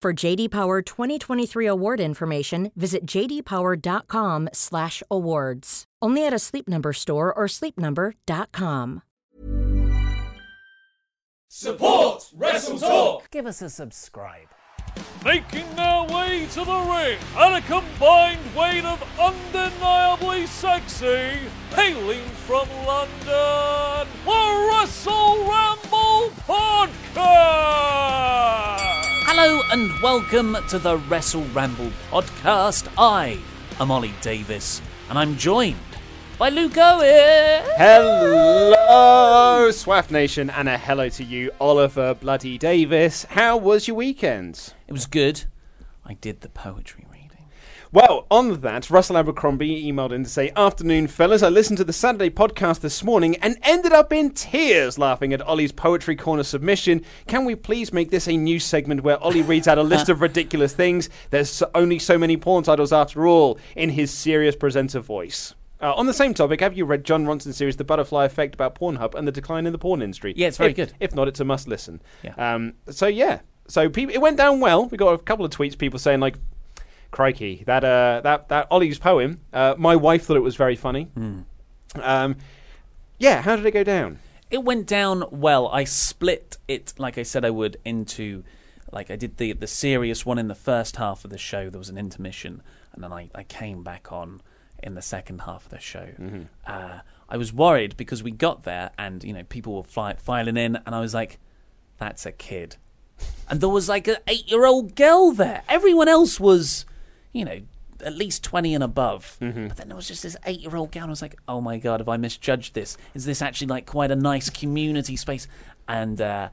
For JD Power 2023 award information, visit jdpower.com/awards. Only at a Sleep Number store or sleepnumber.com. Support Wrestle Talk. Give us a subscribe. Making their way to the ring at a combined weight of undeniably sexy, hailing from London, the Wrestle Ramble Podcast. Hello and welcome to the Wrestle Ramble Podcast. I am Ollie Davis, and I'm joined by Luke Owen. Hello, Swaff Nation, and a hello to you, Oliver Bloody Davis. How was your weekend? It was good. I did the poetry. Well, on that, Russell Abercrombie emailed in to say, Afternoon, fellas. I listened to the Saturday podcast this morning and ended up in tears laughing at Ollie's Poetry Corner submission. Can we please make this a new segment where Ollie reads out a list of ridiculous things? There's only so many porn titles after all, in his serious presenter voice. Uh, on the same topic, have you read Jon Ronson's series, The Butterfly Effect, about Pornhub and the decline in the porn industry? Yeah, it's very If- good. If not, it's a must listen. Yeah. Um, so yeah, so people, it went down well. We got a couple of tweets, people saying like, "Crikey, that uh, that that Ollie's poem." Uh, my wife thought it was very funny. Hmm. Um, yeah, how did it go down? It went down well. I split it, like I said I would, into like I did the the serious one in the first half of the show. There was an intermission, and then I, I came back on in the second half of the show. Uh, I was worried because we got there, and you know people were fly, filing in, and I was like, "That's a kid," and there was like an eight year old girl there. Everyone else was, you know. At least twenty and above, but then there was just this eight-year-old girl. And I was like, "Oh my god, have I misjudged this? Is this actually like quite a nice community space?" And uh,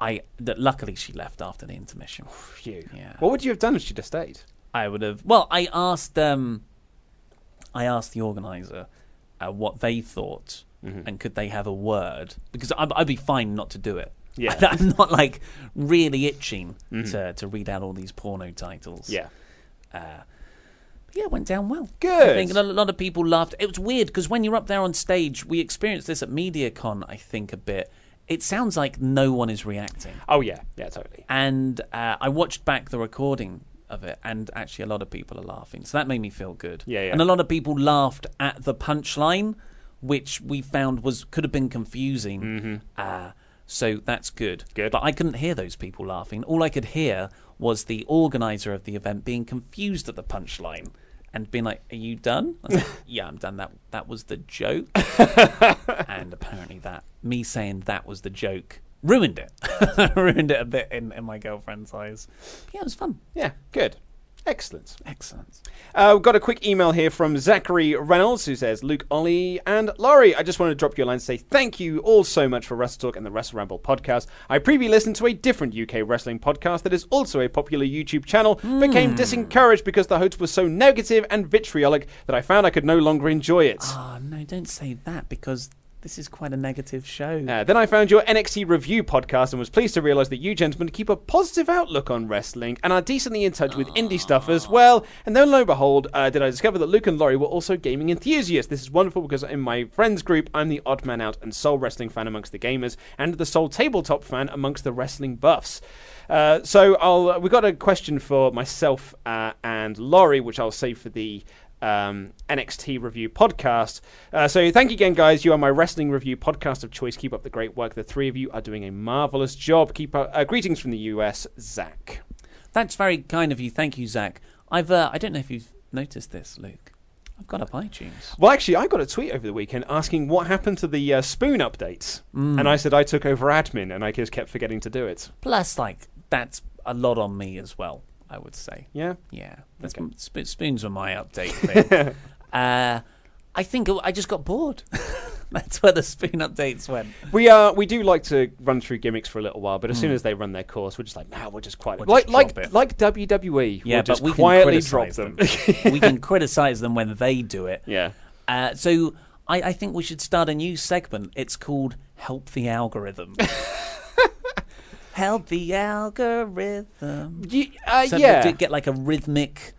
I, that luckily, she left after the intermission. Phew. Yeah. What would you have done if she'd have stayed? I would have. Well, I asked um, I asked the organizer uh, what they thought and could they have a word because I'd, I'd be fine not to do it. Yeah. I'm not like really itching to to read out all these porno titles. Yeah. But yeah, it went down well. Good. I think a lot of people laughed. It was weird because when you're up there on stage, we experienced this at MediaCon. I think a bit. It sounds like no one is reacting. Oh yeah, yeah, totally. and uh, I watched back the recording of it, and actually a lot of people are laughing, so that made me feel good. Yeah, yeah. And a lot of people laughed at the punchline, which we found was could have been confusing. Hmm. Uh, so that's good. Mm-hmm. Good. But I couldn't hear those people laughing. All I could hear was the organizer of the event being confused at the punchline. And being like, "Are you done?" I was like, "Yeah, I'm done." That that was the joke, and apparently that me saying that was the joke ruined it, ruined it a bit in, in my girlfriend's eyes. Yeah, it was fun. Yeah, good. Excellent. Excellent. Uh, we've got a quick email here from Zachary Reynolds who says, Luke, Ollie, and Laurie, I just want to drop you a line to say thank you all so much for Wrestle Talk and the Wrestle Ramble podcast. I previously listened to a different UK wrestling podcast that is also a popular YouTube channel, became disencouraged because the host was so negative and vitriolic that I found I could no longer enjoy it. Oh no, don't say that because this is quite a negative show. Uh, then I found your NXT review podcast and was pleased to realise that you gentlemen keep a positive outlook on wrestling and are decently in touch with indie stuff as well. And then lo and behold, uh, did I discover that Luke and Laurie were also gaming enthusiasts. This is wonderful because in my friends group, I'm the odd man out and sole wrestling fan amongst the gamers and the sole tabletop fan amongst the wrestling buffs. Uh, so I'll uh, we got a question for myself uh, and Laurie, which I'll save for the um, NXT review podcast. Uh, so thank you again, guys. You are my wrestling review podcast of choice. Keep up the great work. The three of you are doing a marvelous job. Keep up, uh, greetings from the US, Zach. That's very kind of you. Thank you, Zach. I've uh, I don't know if you've noticed this, Luke. I've got up iTunes. Well, actually, I got a tweet over the weekend asking what happened to the uh, spoon updates, Mm. and I said I took over admin, and I just kept forgetting to do it. Plus, like that's a lot on me as well. I would say. Yeah. Yeah, that's sp- spoons were my update thing. uh, I think I just got bored. that's where the spoon updates went. We uh we do like to run through gimmicks for a little while, but as soon as they run their course, we're just like, nah, we're just quietly Hmm. We'll like like it. like WWE. Yeah, we'll just but we quietly drop criticize them. we can criticize them when they do it. yeah. Uh, so I, I think we should start a new segment. It's called "Help the Algorithm." Help the algorithm. Ye- uh, So yeah. to get like a rhythmic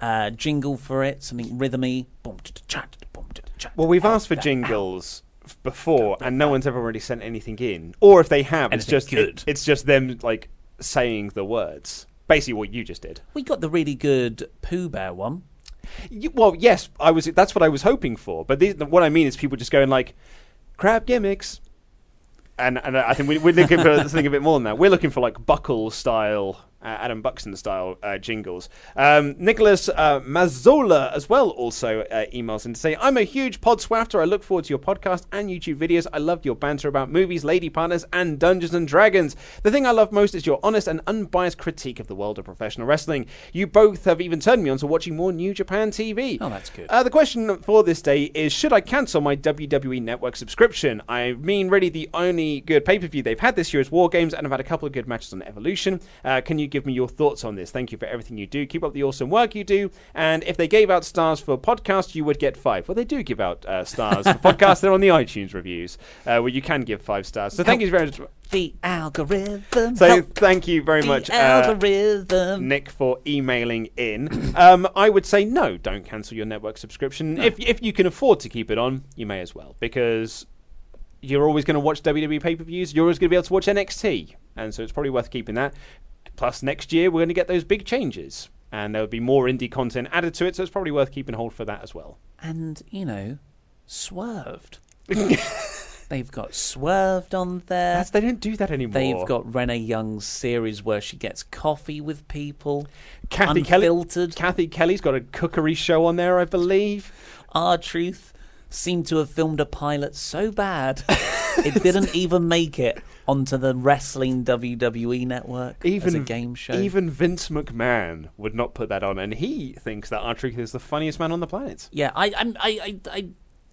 uh, jingle for it, something rhythmy. Boom, cha-cha, boom, cha-cha. Well, we've asked for jingles before, and no one's ever really sent anything in. Or if they have, it's Anything just good. it- it's just them like saying the words. Basically, what you just did. We got the really good Pooh Bear one. Y- Well, yes, I was. That's what I was hoping for. But these, what I mean is people just going like, crab gimmicks, and and I think we, we're looking for something a bit more than that. We're looking for like buckle style, Adam Buxton style uh, jingles. Um, Nicholas uh, Mazzola as well also uh, emails in to say, "I'm a huge pod swafter. I look forward to your podcast and YouTube videos. I loved your banter about movies, lady partners, and Dungeons and Dragons. The thing I love most is your honest and unbiased critique of the world of professional wrestling. You both have even turned me on to watching more New Japan TV. Oh, that's good. Uh, the question for this day is Should I cancel my WWE Network subscription? I mean, really, the only good pay per view they've had this year is War Games, and I've had a couple of good matches on Evolution. Uh, can you give me your thoughts on this? Thank you for everything you do. Keep up the awesome work you do. And if they gave out stars for podcasts, you would get five. Well, they do give out uh, stars for podcasts. They're on the iTunes reviews, uh, where you can give five stars. So thank you very much. The algorithm. So help thank you very the much. uh, algorithm. Nick for emailing in. Um, I would say no, don't cancel your network subscription. If if you can afford to keep it on, you may as well because you're always going to watch WWE pay per views. You're always going to be able to watch NXT, and so it's probably worth keeping that. Plus, next year we're going to get those big changes, and there'll be more indie content added to it. So it's probably worth keeping hold for that as well. and you know, swerved. They've got swerved on there. That's, they don't do that anymore. They've got Renee Young's series where she gets coffee with people. Cathy Kelly. unfiltered. Cathy Kelly's got a cookery show on there, I believe. R Truth seemed to have filmed a pilot so bad it didn't even make it onto the wrestling WWE network even as a game show. Even Vince McMahon would not put that on, and he thinks that R Truth is the funniest man on the planet. yeah, I, I, I, I,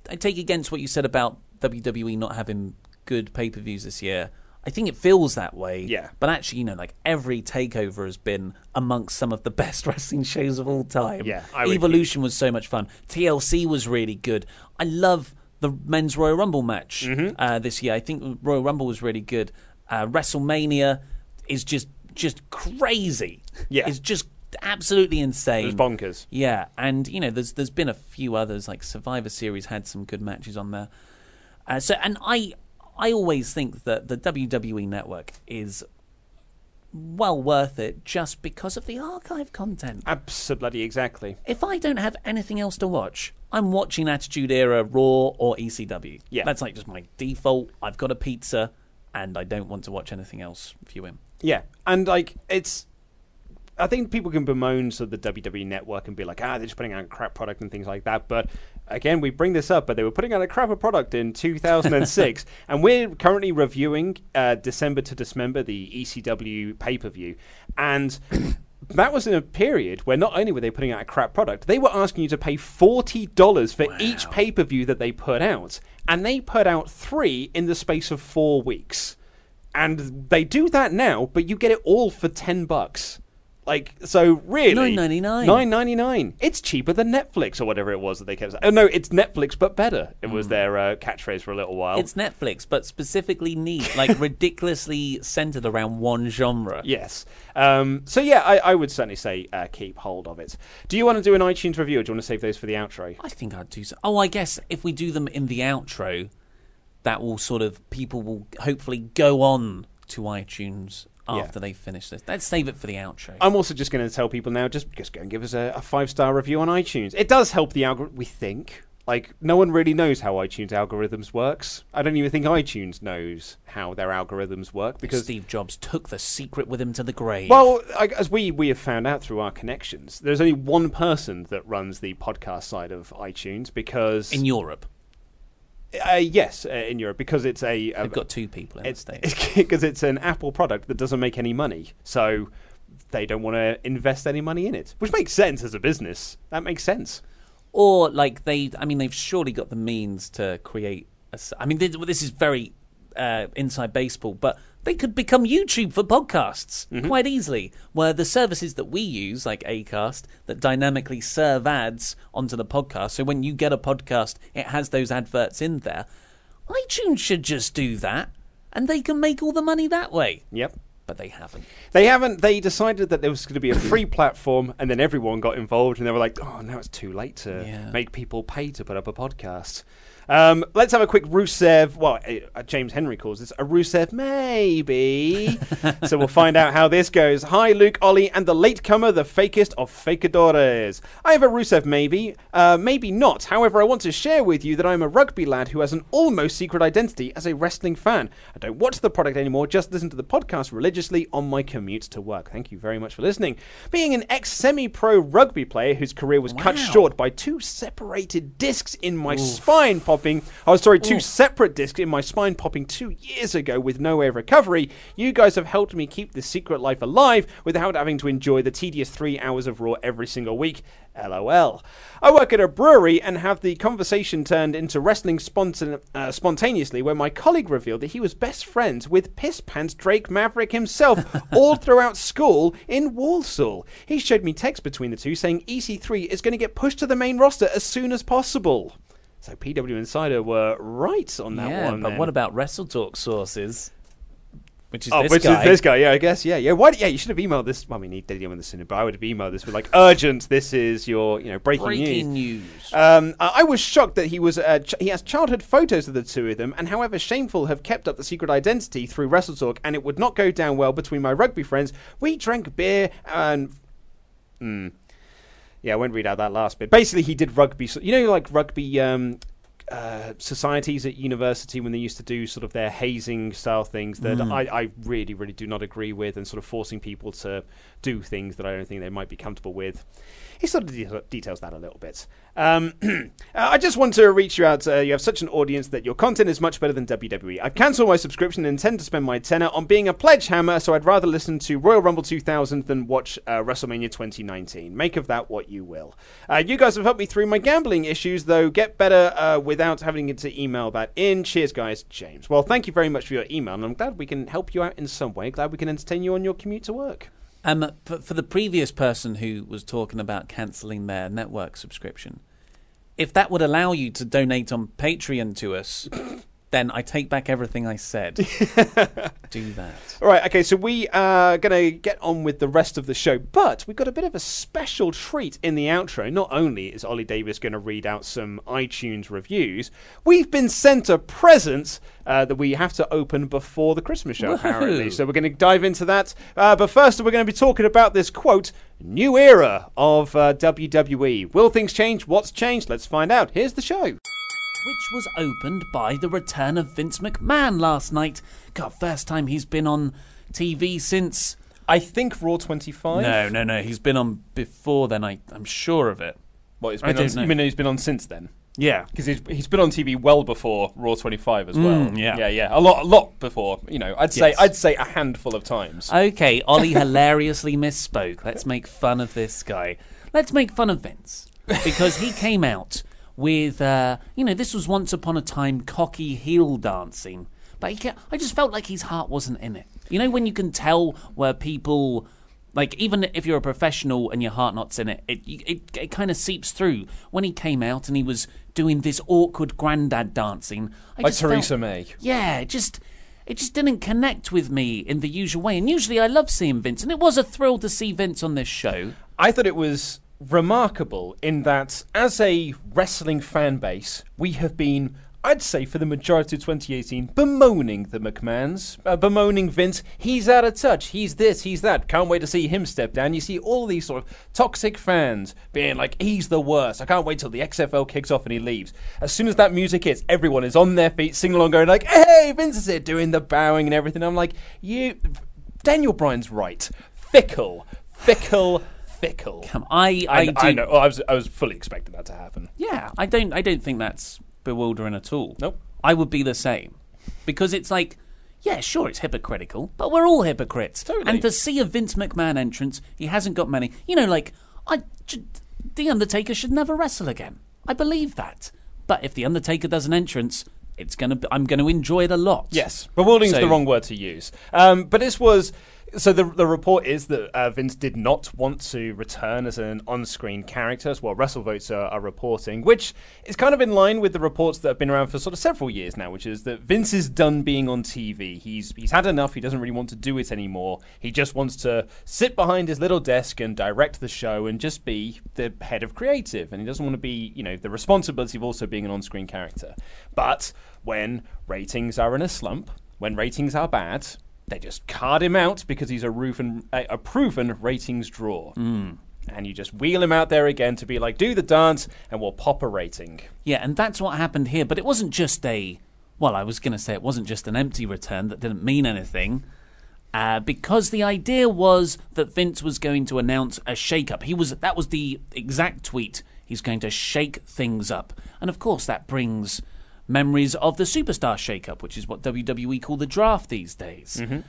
I take against what you said about WWE not having good pay per views this year. I think it feels that way. Yeah. But actually, you know, like every takeover has been amongst some of the best wrestling shows of all time. Yeah, I would Evolution was so much fun. TLC was really good. I love the men's Royal Rumble match Mm-hmm. uh, this year. I think Royal Rumble was really good. Uh, WrestleMania is just just crazy. Yeah. It's just absolutely insane. It was bonkers. Yeah, and you know, there's there's been a few others like Survivor Series had some good matches on there. Uh, so, and I I always think that the WWE Network is well worth it just because of the archive content. Absolutely, exactly. If I don't have anything else to watch, I'm watching Attitude Era, Raw, or ECW. Yeah. that's like just my default. I've got a pizza, and I don't want to watch anything else viewing. Yeah, and like it's. I think people can bemoan sort of the WWE network and be like, ah, they're just putting out crap product and things like that. But again, we bring this up, but they were putting out a crapper product in 2006, and we're currently reviewing uh, December to Dismember, the ECW pay per view, and. That was in a period where not only were they putting out a crap product, they were asking you to pay forty dollars for each pay per view that they put out, and they put out three in the space of four weeks and they do that now, but you get it all for ten bucks. Like so, really, $9.99. Nine ninety nine. It's cheaper than Netflix or whatever it was that they kept. Oh no, it's Netflix but better. It was their uh, catchphrase for a little while. It's Netflix, but specifically neat, like ridiculously centered around one genre. Yes. Um, so yeah, I, I would certainly say uh, keep hold of it. Do you want to do an iTunes review, or do you want to save those for the outro? I think I'd do so. Oh, I guess if we do them in the outro, that will sort of people will hopefully go on to iTunes after they finish this. Let's save it for the outro. I'm also just going to tell people now, just just go and give us a, a five star review on iTunes. It does help the algorithm, we think. Like no one really knows how iTunes algorithms works. I don't even think iTunes knows how their algorithms work because Steve Jobs took the secret with him to the grave. well, I, as we we have found out through our connections, there's only one person that runs the podcast side of iTunes because in Europe, uh, yes, uh, in Europe because it's a, a they've got two people in the it's States. because it's an Apple product that doesn't make any money, so they don't want to invest any money in it, which makes sense as a business. That makes sense. or like they i mean they've surely got the means to create a i mean this, this is very uh, inside baseball but they could become youtube for podcasts mm-hmm. quite easily where the services that we use like acast that dynamically serve ads onto the podcast so when you get a podcast it has those adverts in there itunes should just do that and they can make all the money that way Yep. but they haven't They haven't. They decided that there was going to be a free platform, and then everyone got involved, and they were like, "Oh, now it's too late to Yeah. make people pay to put up a podcast." Um, let's have a quick Rusev. Well, uh, James Henry calls this a Rusev maybe. so we'll find out how this goes. Hi, Luke, Ollie, and the latecomer, the fakest of fakadores. I have a Rusev maybe, uh, maybe not. However, I want to share with you that I'm a rugby lad who has an almost secret identity as a wrestling fan. I don't watch the product anymore, just listen to the podcast religiously on my commute to work. Thank you very much for listening. Being an ex semi pro rugby player whose career was cut short by two separated discs in my spine popping. Oh, sorry, two separate discs in my spine popping two years ago with no way of recovery. You guys have helped me keep this secret life alive without having to enjoy the tedious three hours of Raw every single week. LOL. I work at a brewery and have the conversation turned into wrestling spontan- uh, spontaneously when my colleague revealed that he was best friends with Piss Pants Drake Maverick himself all throughout school in Walsall. He showed me text between the two saying EC3 is going to get pushed to the main roster as soon as possible. So PW Insider were right on that yeah one. but then. what about wrestle talk sources which is Oh, this which guy is this guy? Yeah, I guess. Yeah, yeah. Why? Yeah, you should have emailed this. Well, I mean, he did email this sooner, but I would have emailed this with like urgent. This is your, you know, breaking, breaking news. news Um, I I was shocked that he was. Uh, ch- he has childhood photos of the two of them, and however shameful, have kept up the secret identity through Wrestle Talk, and it would not go down well between my rugby friends. We drank beer and. Hmm. Yeah, I won't read out that last bit. Basically, he did rugby. You know, like rugby um, uh, societies at university when they used to do sort of their hazing style things that I, I really, really do not agree with, and sort of forcing people to do things that I don't think they might be comfortable with. He sort of de- details that a little bit. Um, uh, I just want to reach you out. Uh, you have such an audience that your content is much better than WWE. I've cancelled my subscription and intend to spend my tenner on being a pledge hammer, so I'd rather listen to Royal Rumble 2000 than watch uh, WrestleMania 2019. Make of that what you will. Uh, you guys have helped me through my gambling issues, though. Get better uh, without having to email that in. Cheers, guys. James. Well, thank you very much for your email, and I'm glad we can help you out in some way. Glad we can entertain you on your commute to work. Um, for, for the previous person who was talking about cancelling their network subscription, if that would allow you to donate on Patreon to us, then I take back everything I said. Do that. All right, okay, so we are going to get on with the rest of the show, but we've got a bit of a special treat in the outro. Not only is Ollie Davis going to read out some iTunes reviews, we've been sent a present uh, that we have to open before the Christmas show, apparently. So we're going to dive into that. Uh, but first, we're going to be talking about this quote new era of uh, WWE. Will things change? What's changed? Let's find out. Here's the show. Which was opened by the return of Vince McMahon last night. God, first time he's been on TV since. I think Raw 25. No, no, no. He's been on before then. I, I'm sure of it. Well, he's I been don't on, know. you mean he's been on since then? Yeah. Because he's, he's been on TV well before Raw 25 as well. Mm, yeah. yeah, yeah, a lot, a lot before. You know, I'd say, Yes. I'd say a handful of times. Okay, Ollie hilariously misspoke. Let's make fun of this guy. Let's make fun of Vince because he came out with, uh, you know, this was once upon a time cocky heel dancing, but he I just felt like his heart wasn't in it. You know, when you can tell where people. Like even if you're a professional and your heart not's in it, it it, it kind of seeps through. When he came out and he was doing this awkward granddad dancing, I like just felt- Theresa May. yeah, it just it just didn't connect with me in the usual way. And usually I love seeing Vince, and it was a thrill to see Vince on this show. I thought it was remarkable in that, as a wrestling fan base, we have been I'd say for the majority of 2018, bemoaning the McMahons, uh, bemoaning Vince. He's out of touch. He's this. He's that. Can't wait to see him step down. You see all these sort of toxic fans being like, "He's the worst." I can't wait till the XFL kicks off and he leaves. As soon as that music hits, everyone is on their feet, singing along, going like, "Hey, Vince is here," doing the bowing and everything. I'm like, you, Daniel Bryan's right. Fickle, fickle, fickle. Um, I, I, I, do, I know. Well, I was, I was fully expecting that to happen. Yeah, I don't. I don't think that's bewildering at all. Nope. I would be the same because it's like, yeah, sure, it's hypocritical, but we're all hypocrites. Totally. And to see a Vince McMahon entrance, he hasn't got many. You know, like I, the Undertaker should never wrestle again. I believe that. But if the Undertaker does an entrance, it's gonna. I'm going to enjoy it a lot. Yes, bewildering is So- the wrong word to use. Um, but this was so the the report is that uh, Vince did not want to return as an on-screen character. That's what WrestleVotes are, are reporting, which is kind of in line with the reports that have been around for sort of several years now, which is that Vince is done being on TV. He's he's had enough. He doesn't really want to do it anymore. He just wants to sit behind his little desk and direct the show and just be the head of creative. And he doesn't want to be, you know, the responsibility of also being an on-screen character. But when ratings are in a slump, when ratings are bad, they just card him out because he's a, proven a, a proven ratings draw. Hmm. And you just wheel him out there again to be like, do the dance, and we'll pop a rating. Yeah, and that's what happened here. But it wasn't just a. Well, I was going to say it wasn't just an empty return that didn't mean anything. Uh, because the idea was that Vince was going to announce a shake-up. He was that was the exact tweet. He's going to shake things up, and of course that brings memories of the superstar shake-up, which is what WWE call the draft these days. Mm-hmm.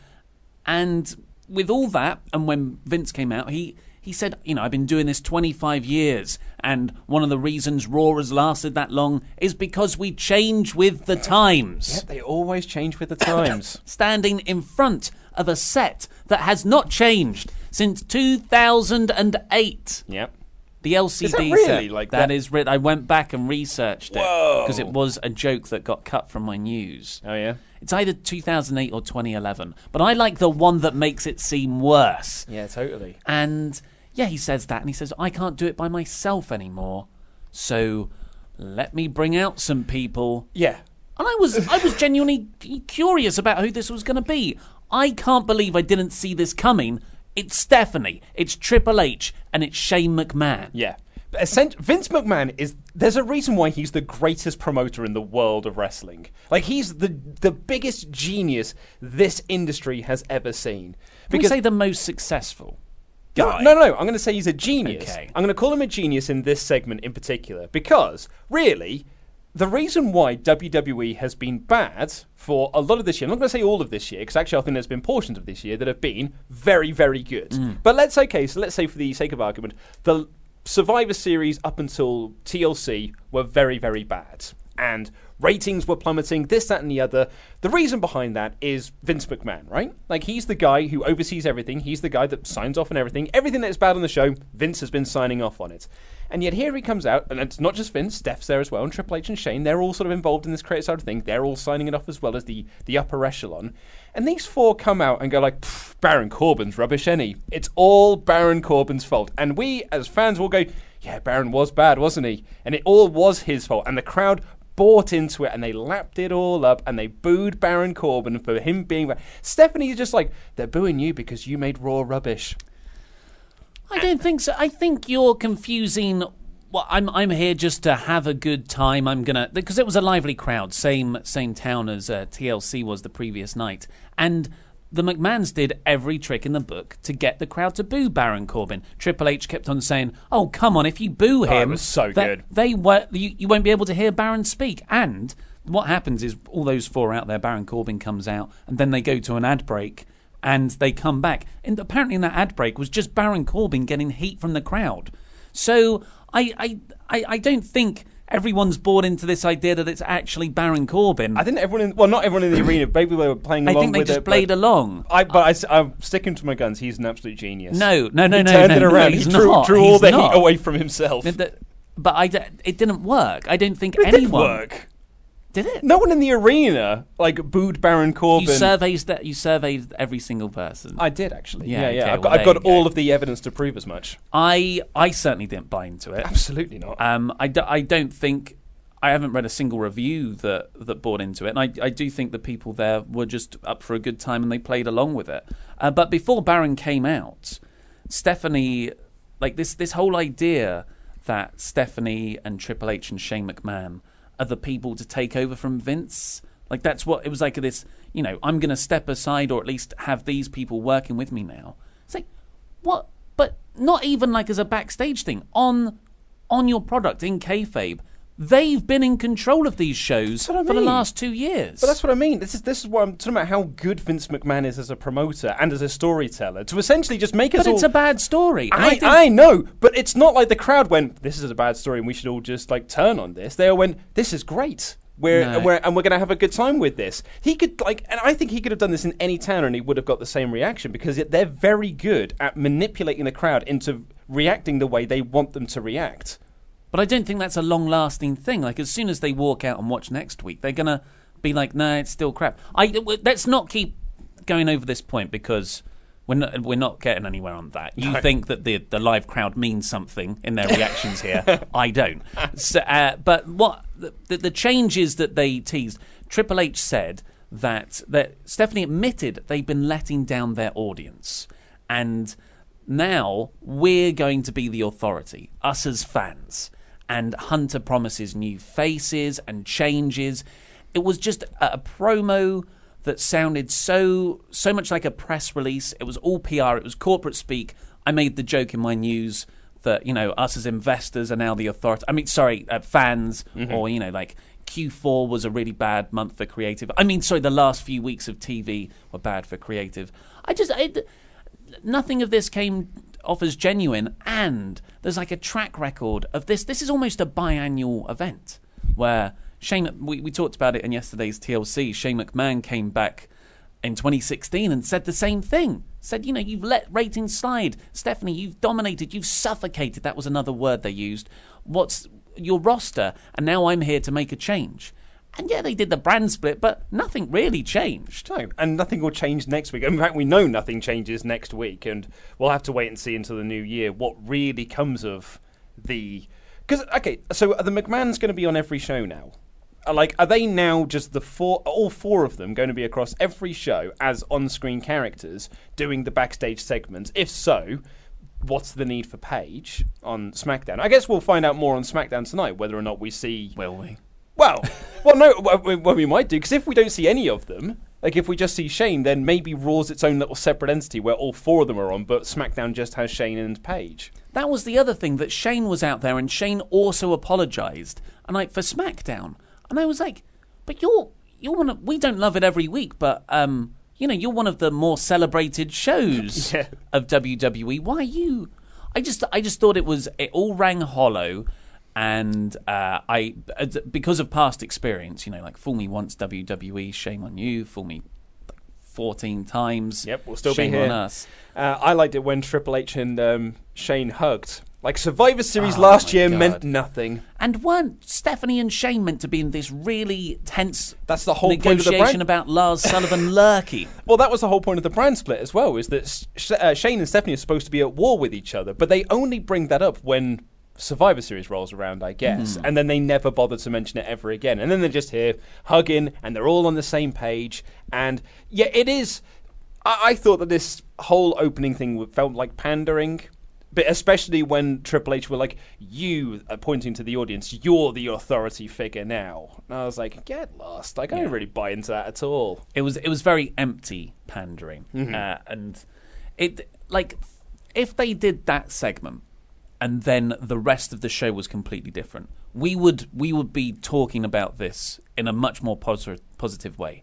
And with all that, and when Vince came out, he he said, you know, I've been doing this 25 years, and one of the reasons Raw has lasted that long is because we change with the times. They always change with the times. Standing in front of a set that has not changed since 2008. yep. The LCD that really set. like that that? is writ- I went back and researched it because it was a joke that got cut from my news. Oh yeah. It's either 2008 or 2011, but I like the one that makes it seem worse. Yeah, totally. And yeah, he says that, and he says, I can't do it by myself anymore. So let me bring out some people. Yeah. And I was, I was genuinely curious about who this was going to be. I can't believe I didn't see this coming. It's Stephanie, it's Triple H, and it's Shane McMahon. Yeah. Vince McMahon is. There's a reason why he's the greatest promoter in the world of wrestling. Like he's the the biggest genius this industry has ever seen. Can we say the most successful guy? No, no, no. I'm going to say he's a genius. Okay. I'm going to call him a genius in this segment in particular because, really, the reason why WWE has been bad for a lot of this year, I'm not going to say all of this year, because actually I think there's been portions of this year that have been very, very good. Mm. But let's okay, so let's say for the sake of argument, the Survivor Series up until TLC were very, very bad. And ratings were plummeting, this, that, and the other. The reason behind that is Vince McMahon, right? Like, he's the guy who oversees everything. He's the guy that signs off on everything. Everything that is bad on the show, Vince has been signing off on it. And yet here he comes out, and it's not just Vince, Steph's there as well, and Triple H and Shane, they're all sort of involved in this creative side of thing. They're all signing it off as well as the, the upper echelon. And these four come out and go like, Baron Corbin's rubbish, any. It's all Baron Corbin's fault. And we, as fans, will go, yeah, Baron was bad, wasn't he? And it all was his fault. And the crowd bought into it and they lapped it all up and they booed Baron Corbin for him being. Stephanie's just like, they're booing you because you made Raw rubbish. I don't think so. I think you're confusing. Well, I'm I'm here just to have a good time. I'm gonna because it was a lively crowd, same same town as uh, TLC was the previous night, and the McMahons did every trick in the book to get the crowd to boo Baron Corbin. Triple H kept on saying, "Oh, come on! If you boo him, was so they- good. They were you, you won't be able to hear Baron speak." And what happens is all those four out there, Baron Corbin comes out, and then they go to an ad break and they come back. And apparently, in that ad break was just Baron Corbin getting heat from the crowd. So I, I, I, I don't think everyone's bought into this idea that it's actually Baron Corbin. I think everyone, in, well, not everyone in the arena, maybe they were playing along. I think they just it. played along. I, but I, am sticking to my guns. He's an absolute genius. No, no, no, he no, He turned no, it no, around. he's he drew, not. drew all He's the not. heat away from himself. But I, it didn't work. I don't think It anyone did it? No one in the arena like booed Baron Corbin. You surveyed that. You surveyed every single person. I did actually. Yeah, Yeah, yeah. okay, I've well, got, I've got you go. all of the evidence to prove as much. I, I certainly didn't buy into it. Absolutely not. Um, I, do, I don't think. I haven't read a single review that that bought into it, and I, I do think the people there were just up for a good time and they played along with it. Uh, but before Baron came out, Stephanie, like this this whole idea that Stephanie and Triple H and Shane McMahon the people to take over from Vince, like that's what it was like. This, you know, I'm going to step aside or at least have these people working with me now. It's like what, but not even like as a backstage thing on on your product in kayfabe. They've been in control of these shows I for the last two years. But that's what I mean. This is this is what I'm talking about. How good Vince McMahon is as a promoter and as a storyteller to essentially just make us but it's all. a bad story. and I, I know, but it's not like the crowd went, "This is a bad story, and we should all just like turn on this." They all went, "This is great." We're, No. we're and we're going to have a good time with this. He could like, and I think he could have done this in any town, and he would have got the same reaction because they're very good at manipulating the crowd into reacting the way they want them to react. But I don't think that's a long lasting thing. Like, as soon as they walk out and watch next week, they're going to be like, no, it's still crap. I, let's not keep going over this point because we're not, we're not getting anywhere on that. You think that the, the live crowd means something in their reactions here. I don't. So, uh, but what the, the, the changes that they teased, Triple H said that, that Stephanie admitted they've been letting down their audience. And now we're going to be the authority, us as fans. And Hunter promises new faces and changes. It was just a, a promo that sounded so so much like a press release. It was all PR. It was corporate speak. I made the joke in my news that you know us as investors are now the authority. I mean, sorry, uh, fans, or you know, like Q4 was a really bad month for creative. I mean, sorry, the last few weeks of TV were bad for creative. I just, I, nothing of this came off as genuine, and there's like a track record of this. This is almost a biannual event where Shane. We, we talked about it in yesterday's TLC. Shane McMahon came back in 2016 and said the same thing. Said, you know, you've let ratings slide. Stephanie, you've dominated, you've suffocated. That was another word they used. What's your roster? And now I'm here to make a change. And yeah, they did the brand split, but nothing really changed. No, and nothing will change next week. In fact, we know nothing changes next week, and we'll have to wait and see until the new year what really comes of the. Because okay, so are the McMahon's going to be on every show now? Like, are they now just the four, all four of them, going to be across every show as on-screen characters doing the backstage segments? If so, what's the need for Paige on SmackDown? I guess we'll find out more on SmackDown tonight whether or not we see Will we? Well, well, no, well, we- might do because if we don't see any of them, like if we just see Shane, then maybe Raw's its own little separate entity where all four of them are on, but SmackDown just has Shane and Paige. That was the other thing that Shane was out there, and Shane also apologized, and like for SmackDown, and I was like, "But you're you're one of we don't love it every week, but um, you know, you're one of the more celebrated shows Yeah. of WWE. Why are you?" I just I just thought it was it all rang hollow, and uh, I because of past experience, you know, like fool me once WWE, shame on you. Fool me like fourteen times. Yep, we'll still shame be here. on us. Uh, I liked it when Triple H and um, Shane hugged. Like Survivor Series Oh last year God. meant nothing. And weren't Stephanie and Shane meant to be in this really tense That's the whole point of the negotiation brand- about Lars Sullivan lurky? Well, that was the whole point of the brand split as well, is that Sh- uh, Shane and Stephanie are supposed to be at war with each other, but they only bring that up when Survivor Series rolls around, I guess, and then they never bother to mention it ever again. And then they're just here hugging, and they're all on the same page. And yeah, it is. I, I thought that this whole opening thing felt like pandering. But especially when Triple H were like, "You," uh, pointing to the audience, "You're the authority figure now." And I was like, "Get lost!" Like I don't really buy into that at all. It was it was very empty pandering, uh, and it like if they did that segment and then the rest of the show was completely different, we would we would be talking about this in a much more positive positive way.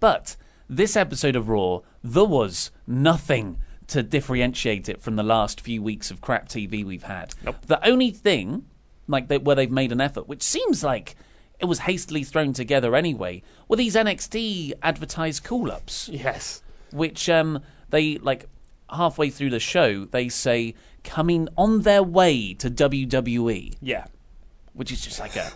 But this episode of Raw, there was nothing to differentiate it from the last few weeks of crap TV we've had. The only thing, like they, where they've made an effort, which seems like it was hastily thrown together anyway, were these NXT advertised call-ups Yes. which um, they like halfway through the show they say coming on their way to WWE, Yeah. which is just like a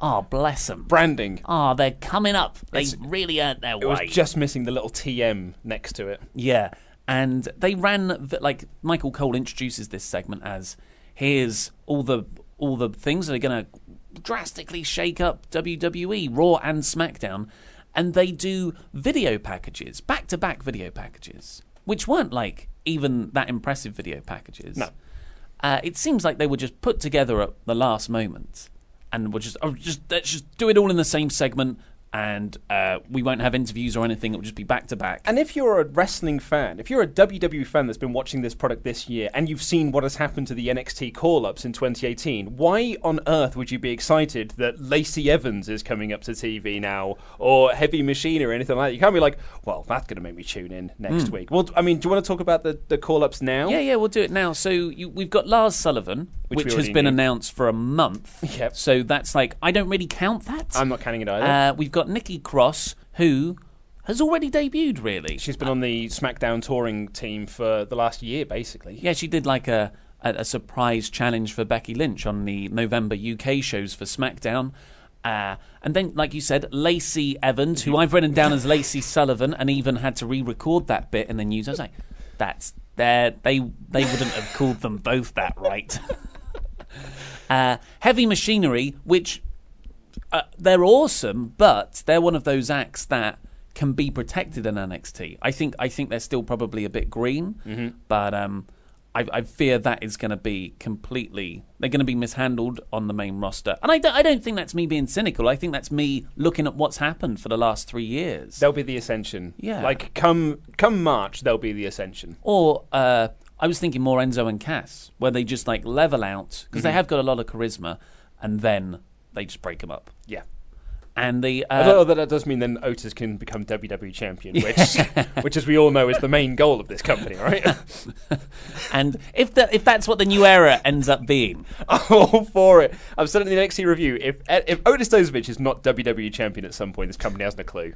oh bless them. Branding. Oh, they're coming up. They really earned their It was just missing the little TM next to it. Yeah, and they ran the, like Michael Cole introduces this segment as here's all the all the things that are going to drastically shake up WWE, Raw and SmackDown, and they do video packages, back to back video packages, which weren't like even that impressive video packages. No. Uh, it seems like they were just put together at the last moment, and were just, oh, just let's just do it all in the same segment, and uh, we won't have interviews or anything. It will just be back to back. And if you're a wrestling fan, if you're a WWE fan that's been watching this product this year and you've seen what has happened to the NXT call ups in 2018, why on earth would you be excited that Lacey Evans is coming up to TV now or Heavy Machine or anything like that? You can't be like, well, that's going to make me tune in next Hmm. week. Well, I mean, do you want to talk about the, the call ups now? Yeah, yeah, we'll do it now. So you, we've got Lars Sullivan, Which which, has been knew. announced for a month. Yep. So that's like I don't really count that. I'm not counting it either. Uh, we've got Nikki Cross, who has already debuted. Really, She's been on the SmackDown touring team for the last year, basically. yeah, she did like a, a a surprise challenge for Becky Lynch on the November UK shows for SmackDown. Uh, and then, like you said, Lacey Evans, who I've written down as Lacey Sullivan, and even had to re-record that bit in the news. I was like, "That's there. They they wouldn't have called them both that, right?" uh, Heavy Machinery, which uh, they're awesome, but they're one of those acts that can be protected in NXT. I think I think they're still probably a bit green, but um, I, I fear that is going to be completely they're going to be mishandled on the main roster. And I don't, I don't think that's me being cynical. I think that's me looking at what's happened for the last three years. They'll be the Ascension. Yeah. Like, come come March, they'll be the Ascension. Or uh, I was thinking more Enzo and Cass, where they just like level out because they have got a lot of charisma, and then they just break them up. Yeah. And the uh, Although that does mean then Otis can become WWE champion, which, which, as we all know, is the main goal of this company, right? And if that if that's what the new era ends up being, all for it. I've said it in the NXT review. If if Otis Dozovic is not WWE champion at some point, this company hasn't a clue.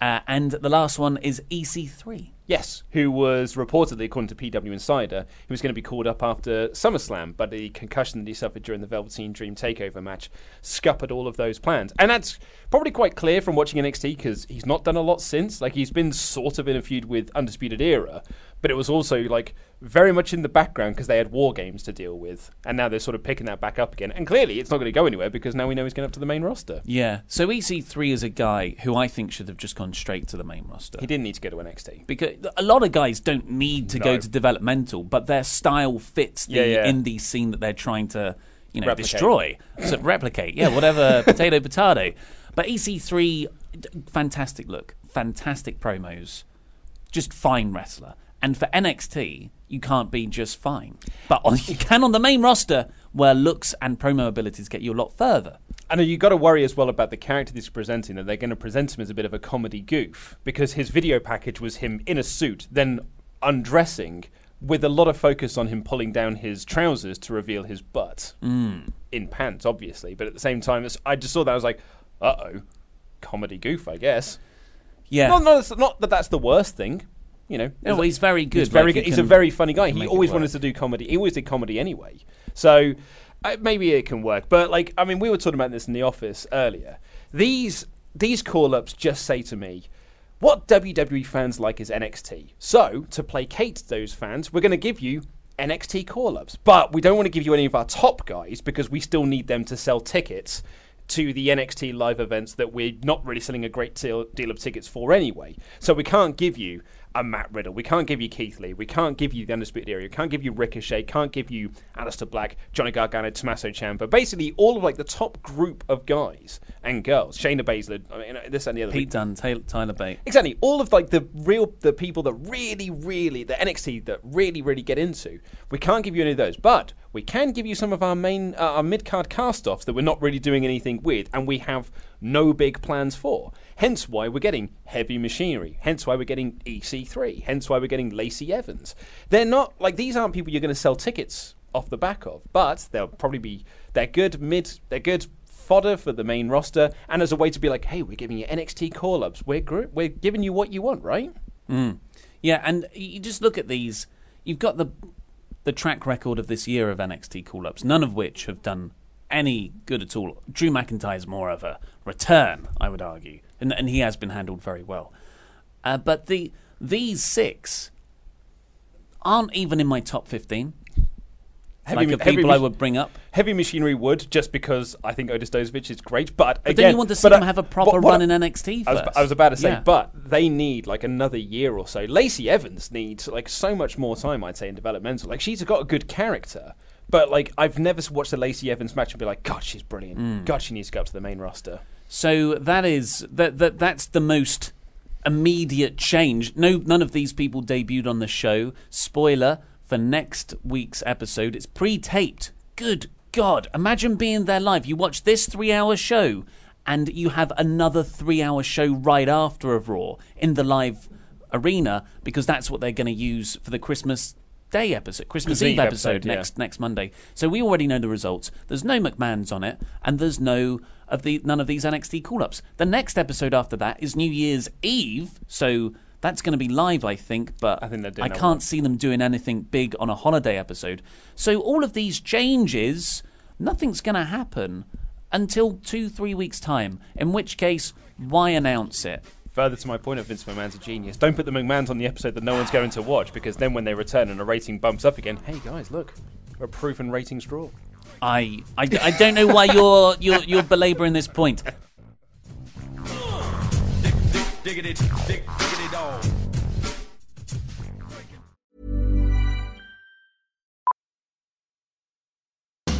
uh, and the last one is EC3. Yes, who was reportedly, according to PW Insider, he was going to be called up after SummerSlam, but the concussion that he suffered during the Velveteen Dream Takeover match scuppered all of those plans. And that's probably quite clear from watching NXT because he's not done a lot since. Like he's been sort of in a feud with Undisputed Era, but it was also like very much in the background because they had War Games to deal with, and now they're sort of picking that back up again. And clearly, it's not going to go anywhere because now we know he's going up to the main roster. Yeah. So EC3 is a guy who I think should have just gone straight to the main roster. He didn't need to go to NXT. because a lot of guys don't need to No. go to developmental, but their style fits the Yeah, yeah. indie scene that they're trying to, you know, Replicate. destroy, so replicate. Yeah, whatever, potato, potato. But EC3, fantastic look, fantastic promos, just fine wrestler. And for NXT, you can't be just fine, but on, you can on the main roster, where looks and promo abilities get you a lot further. And you've got to worry as well about the character he's presenting that they're going to present him as a bit of a comedy goof because his video package was him in a suit, then undressing, with a lot of focus on him pulling down his trousers to reveal his butt in pants, obviously. But at the same time, I just saw that I was like, uh oh, comedy goof, I guess. Yeah, Not, not, not that that's the worst thing, you know. no, he's very good. He's very like, he good. He's a very funny guy. He always wanted to do comedy. He always did comedy anyway. So uh, maybe it can work. But like, I mean, we were talking about this in the office earlier. These these call ups just say to me, what WWE fans like is NXT. So to placate those fans, we're going to give you NXT call ups, but we don't want to give you any of our top guys because we still need them to sell tickets to the NXT live events that we're not really selling a great deal, deal of tickets for anyway. So we can't give you a Matt Riddle, we can't give you Keith Lee, we can't give you the Undisputed Era, we can't give you Ricochet, can't give you Aleister Black, Johnny Gargano, Tommaso Ciampa. Basically, all of like the top group of guys and girls. Shayna Baszler, I mean, this and the other. Pete Dunne, Taylor, Tyler Bate. Exactly. All of like the real the people that really, really the NXT that really, really get into. We can't give you any of those, but we can give you some of our main uh, our mid card cast offs that we're not really doing anything with, and we have no big plans for. Hence why we're getting heavy machinery. Hence why we're getting EC3. Hence why we're getting Lacey Evans. They're not like these aren't people you're going to sell tickets off the back of, but they'll probably be they're good mid they're good fodder for the main roster, and as a way to be like, hey, we're giving you NXT call ups. We're we're giving you what you want, right? Mm. Yeah, and you just look at these. You've got the the track record of this year of NXT call ups, none of which have done any good at all. Drew McIntyre's more of a return, I would argue, and, and he has been handled very well. Uh, but the these six aren't even in my top fifteen. like of heavy people I would bring up. Heavy Machinery would, just because I think Otis Dozovic is great. But, But again, then you want to see them I- have a proper what- what run in NXT I was, first. I was about to say, Yeah. but they need like another year or so. Lacey Evans needs like so much more time, I'd say, in developmental. Like she's got a good character, but like I've never watched a Lacey Evans match and be like, God, she's brilliant. Mm. God, she needs to go up to the main roster. So that is that that that's the most immediate change. No, none of these people debuted on the show. Spoiler for next week's episode: it's pre-taped. Good God! Imagine being there live. You watch this three-hour show, and you have another three-hour show right after of Raw in the live arena because that's what they're going to use for the Christmas Day episode, Christmas Eve Eve episode, episode, yeah. next next Monday. So we already know the results. There's no McMahon's on it, and there's no of the none of these NXT call-ups. The next episode after that is New Year's Eve, so that's going to be live, I think. But I think they're doing I can't one. see them doing anything big on a holiday episode. So all of these changes, nothing's going to happen until two three weeks time. In which case, why announce it? Further to my point of Vince McMahon's a genius. Don't put the McMahons on the episode that no one's going to watch because then when they return and a rating bumps up again, hey guys, look, we're a proven ratings draw. I, I, I don't know why you're you're you're belaboring this point.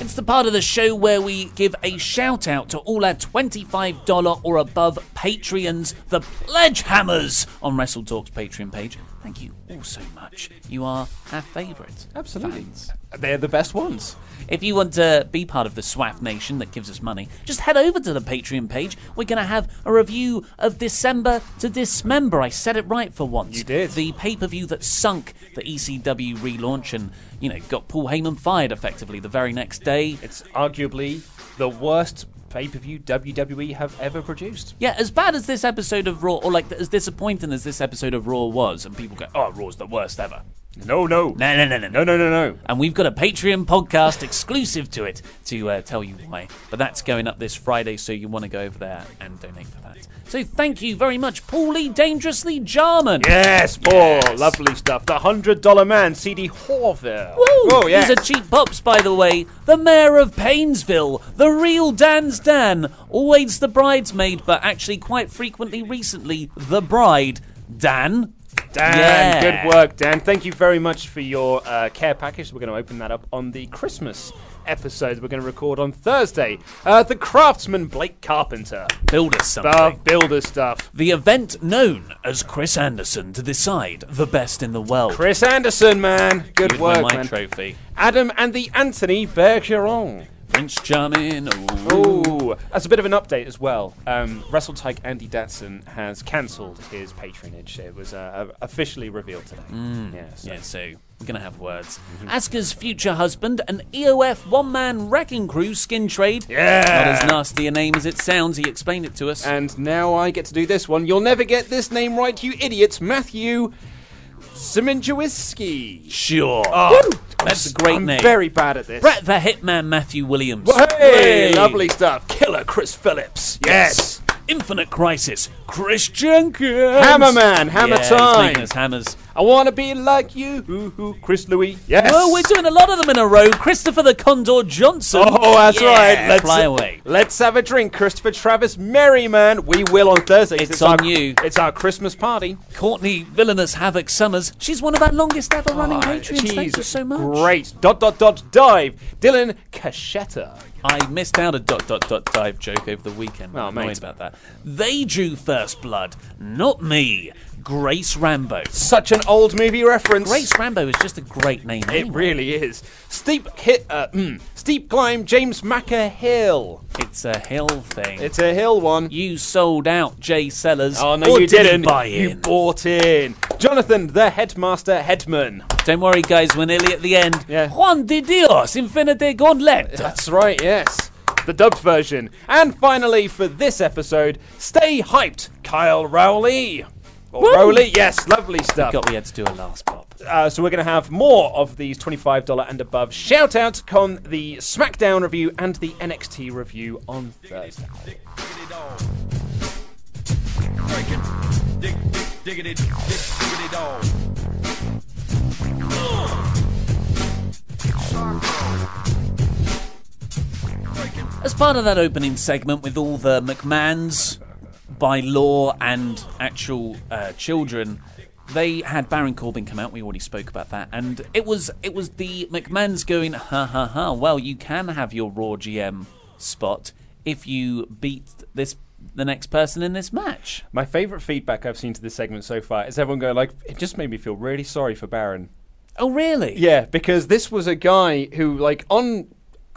It's the part of the show where we give a shout out to all our $25 or above Patreons, the Pledge Hammers, on Wrestle Talk's Patreon page. Thank you all so much. You are our favourite. Absolutely. fans. They're the best ones. If you want to be part of the SWAF Nation that gives us money, just head over to the Patreon page. We're going to have a review of December to Dismember. I said it right for once. You did. The pay per view that sunk the ECW relaunch and, you know, got Paul Heyman fired effectively the very next day. It's arguably the worst pay per view WWE have ever produced. Yeah, as bad as this episode of Raw, or like as disappointing as this episode of Raw was, and people go, "Oh, Raw's the worst ever." No, no. No, no, no, no, No, no, no, no. And we've got a Patreon podcast exclusive to it to uh, tell you why. But that's going up this Friday, so you want to go over there and donate for that. So thank you very much, Paulie Dangerously Jarman. Yes, Paul. Lovely stuff. The $100 man, CD Horville. Woo! Oh, yes. These are cheap pops, by the way. The mayor of Painesville, the real Dan's Dan, always the bridesmaid, but actually quite frequently recently, the bride. Dan, Dan, Yeah. good work, Dan. Thank you very much for your uh, care package. We're going to open that up on the Christmas episode we're going to record on Thursday. Uh, the Craftsman Blake Carpenter. Build us something. Stuff, builder stuff. The event known as Chris Anderson to decide the best in the world. Chris Anderson, man. Good You'd work, my man. trophy. Adam and the Anthony Bergeron. Prince Charming. Ooh. Ooh, that's a bit of an update as well. Um, Wrestle Tyke Andy Datson has cancelled his patronage. It was uh, officially revealed today. Yeah, so- Yeah, so we're going to have words. Mm-hmm. Asuka's future husband, an EOF one man wrecking crew skin trade. Yeah. Not as nasty a name as it sounds. He explained it to us. And now I get to do this one. You'll never get this name right, you idiots. Matthew Siminjawiski. sure. Oh, That's a great I'm name. very bad at this. Brett the Hitman Matthew Williams. Hey, Hey. lovely stuff. Killer Chris Phillips. Yes. Infinite Crisis. Chris Jenkins. Hammerman, hammer yeah, he's time. us hammers. I want to be like you. Ooh, ooh, Chris Louis. Yes. Well, we're doing a lot of them in a row. Christopher the Condor Johnson. Oh, that's Yeah, right. Let's fly away. Let's have a drink, Christopher Travis Merryman. We will on Thursday. It's our, on you. It's our Christmas party. Courtney Villainous Havoc Summers. She's one of our longest ever running Ah, patrons. Thank you so much. Great. Dot dot dot dive. Dylan Cachetta. I missed out a dot dot dot dive joke over the weekend. Oh, I'm annoyed mate. about that. They drew first blood, not me. Grace Rambo. Such an old movie reference. Grace Rambo is just a great name. It anyway. really is. Steep hit. Uh, mm, steep climb. James Macker Hill. It's a hill thing. It's a hill one. you sold out Jay Sellers. Oh no, or you did didn't. Buy in. You bought in. Jonathan, the headmaster headman. Don't worry, guys. We're nearly at the end. Yeah. Juan de Dios, Infinite Gauntlet. That's right, yes. The dubbed version. And finally, for this episode, stay hyped, Kyle Rowley. Or Woo! Rowley, yes, lovely stuff. Got we had to do a last pop. Uh, so we're going to have more of these $25 and above shout out on the SmackDown review and the NXT review on Thursday. As part of that opening segment with all the McMahons, by law and actual uh, children, they had Baron Corbin come out. We already spoke about that, and it was it was the McMahons going, ha ha ha. Well, you can have your Raw GM spot if you beat this the next person in this match. My favourite feedback I've seen to this segment so far is everyone going like, it just made me feel really sorry for Baron. Oh, really? Yeah, because this was a guy who, like, on.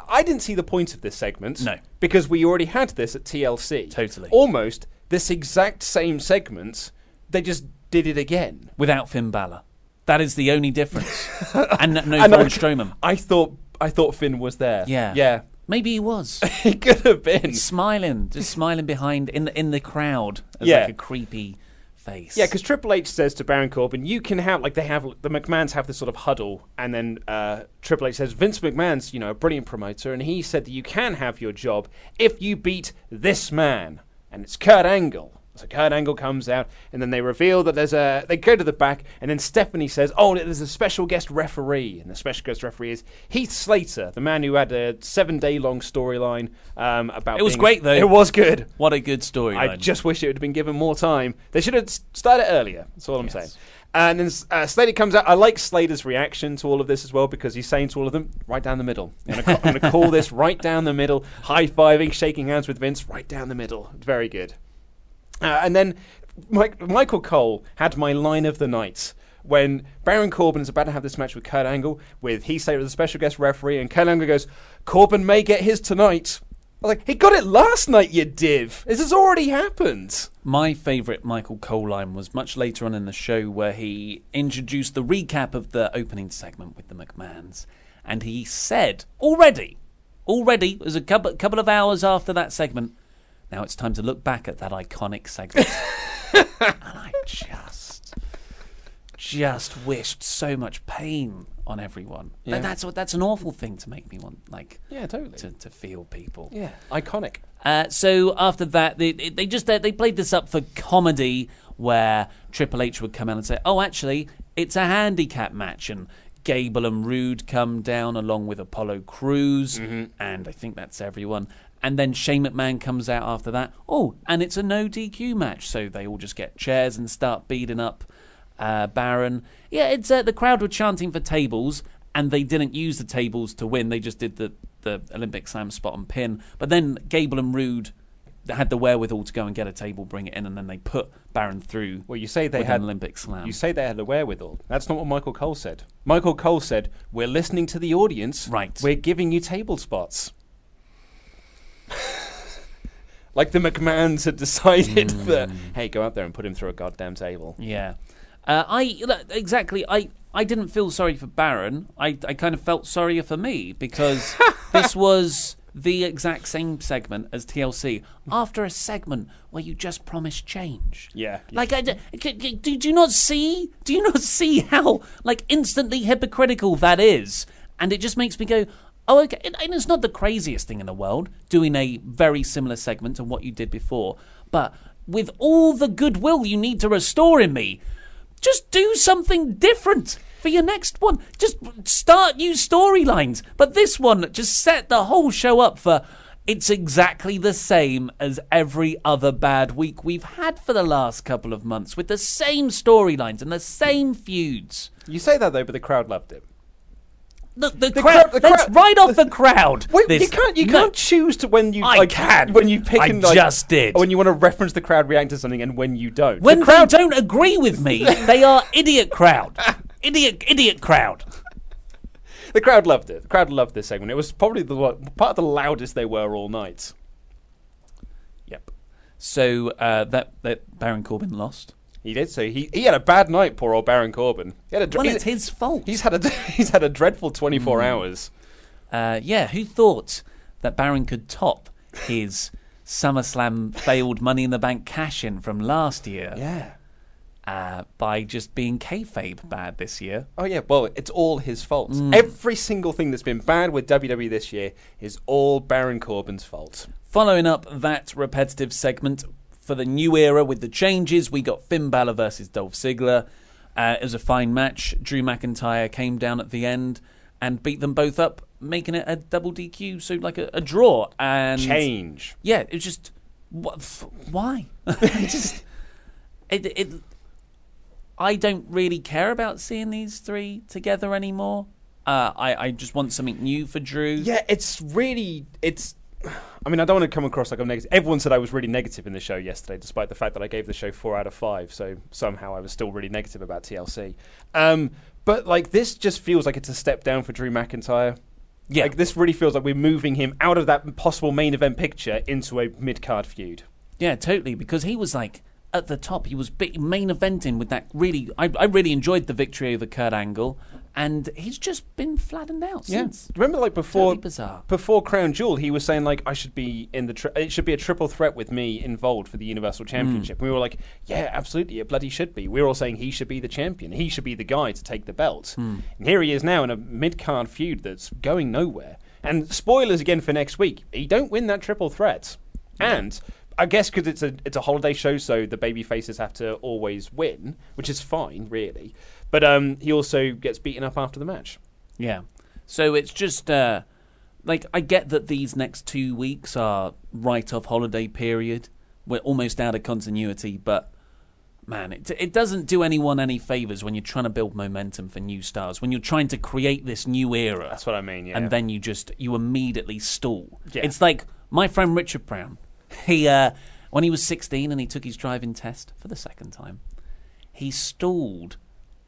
I didn't see the point of this segment. No. Because we already had this at TLC. Totally. Almost this exact same segment, they just did it again. Without Finn Balor, that is the only difference, and no And Braun I- Strowman. I thought I thought Finn was there. Yeah, Yeah. Maybe he was. he could have been. smiling, just smiling behind in the in the crowd as Yeah. like a creepy face. Yeah, because Triple H says to Baron Corbin, "You can have like they have the McMahon's have this sort of huddle, and then uh, Triple H says Vince McMahon's you know a brilliant promoter, and he said that you can have your job if you beat this man, and it's Kurt Angle." So Kurt Angle comes out, and then they reveal that there's a. They go to the back, and then Stephanie says, "Oh, there's a special guest referee," and the special guest referee is Heath Slater, the man who had a seven-day-long storyline um, about. It was being- great, though. It was good. What a good story. I just wish it would have been given more time. They should have started earlier. That's all I'm saying. And then uh, Slater comes out. I like Slater's reaction to all of this as well because he's saying to all of them, right down the middle. I'm going to call this right down the middle. High fiving, shaking hands with Vince, right down the middle. Very good. Uh, and then Mike, Michael Cole had my line of the night when Baron Corbin is about to have this match with Kurt Angle, with Heath Slater as a special guest referee, and Kurt Angle goes, Corbin may get his tonight. I was like, he got it last night, you div. This has already happened. My favourite Michael Cole line was much later on in the show where he introduced the recap of the opening segment with the McMahons. And he said, already, already, it was a couple, couple of hours after that segment, now it's time to look back at that iconic segment. and I just, just wished so much pain on everyone. Yeah. That's, what, that's an awful thing to make me want, like, Yeah, totally. to, to feel people. Yeah, iconic. Uh, so after that, they, they just they, they played this up for comedy, where Triple H would come out and say, "Oh, actually, it's a handicap match," and Gable and Roode come down along with Apollo Crews, and I think that's everyone. And then Shane McMahon comes out after that. Oh, and it's a no DQ match, so they all just get chairs and start beating up uh, Baron. Yeah, it's uh, the crowd were chanting for tables, and they didn't use the tables to win. They just did the the Olympic Slam spot and pin. But then Gable and Roode had the wherewithal to go and get a table, bring it in, and then they put Baron through. Well, you say they had an Olympic Slam. You say they had the wherewithal. That's not what Michael Cole said. Michael Cole said, "We're listening to the audience. Right. We're giving you table spots." like the McMahons had decided that, hey, go out there and put him through a goddamn table. Yeah, uh, I exactly. I I didn't feel sorry for Baron. I I kind of felt sorrier for me because this was the exact same segment as TLC after a segment where you just promised change. Yeah. Like, I, do, do you not see? Do you not see how like instantly hypocritical that is? And it just makes me go, oh, okay. And and it's not the craziest thing in the world doing a very similar segment to what you did before, but with all the goodwill you need to restore in me, just do something different for your next one. Just start new storylines. But this one just set the whole show up for it's exactly the same as every other bad week we've had for the last couple of months with the same storylines and the same feuds. You say that though, but the crowd loved it. The, the, The crowd, the let's write off the crowd. Wait, This- you can't. You no. can't choose to when you. I like, can. when you pick. I and, like, just did. When you want to reference the crowd reacting to something, and when you don't. When the crowd they don't agree with me, they are idiot crowd. Idiot, idiot crowd. The crowd loved it. The crowd loved this segment. It was probably the part of the loudest they were all night. Yep. So uh, that that Baron Corbin lost. He did. So he, he had a bad night. Poor old Baron Corbin. He had a, Well, it's his fault. He's had a he's had a dreadful twenty four hours. Uh, yeah, who thought that Baron could top his SummerSlam failed Money in the Bank cash in from last year Yeah. uh, by just being kayfabe bad this year? Oh yeah. Well, it's all his fault. Mm. Every single thing that's been bad with WWE this year is all Baron Corbin's fault. Following up that repetitive segment for the new era with the changes, we got Finn Balor versus Dolph Ziggler. Uh, it was a fine match. Drew McIntyre came down at the end and beat them both up, making it a double DQ, so like a, a draw. And Change. Yeah, it was just what? f- Why? it just it it. I don't really care about seeing these three together anymore. Uh, I I just want something new for Drew. Yeah, it's really it's. I mean, I don't want to come across like I'm negative. Everyone said I was really negative in the show yesterday, despite the fact that I gave the show four out of five. So somehow I was still really negative about TLC. Um, but like this just feels like it's a step down for Drew McIntyre. Yeah. like this really feels like we're moving him out of that possible main event picture into a mid card feud. Yeah, totally. Because he was like at the top. He was big, main eventing with that. Really, I, I really enjoyed the victory over Kurt Angle, and he's just been flattened out since. Remember, like before, Totally before Crown Jewel, he was saying like, "I should be in the. Tri- it should be a triple threat with me involved for the Universal mm. Championship." And we were like, "Yeah, absolutely, it bloody should be." We were all saying he should be the champion. He should be the guy to take the belt. Hmm. And here he is now in a mid card feud that's going nowhere. And spoilers again for next week. He don't win that triple threat, and. I guess because it's a it's a holiday show, so the baby faces have to always win, which is fine, really. But um, he also gets beaten up after the match. Yeah. So it's just uh, like I get that these next two weeks are right off holiday period. We're almost out of continuity, but man, it it doesn't do anyone any favors when you're trying to build momentum for new stars. When you're trying to create this new era. That's what I mean. Yeah. and then you just you immediately stall. Yeah. It's like my friend Richard Brown. He uh, when he was 16 and he took his driving test for the second time, he stalled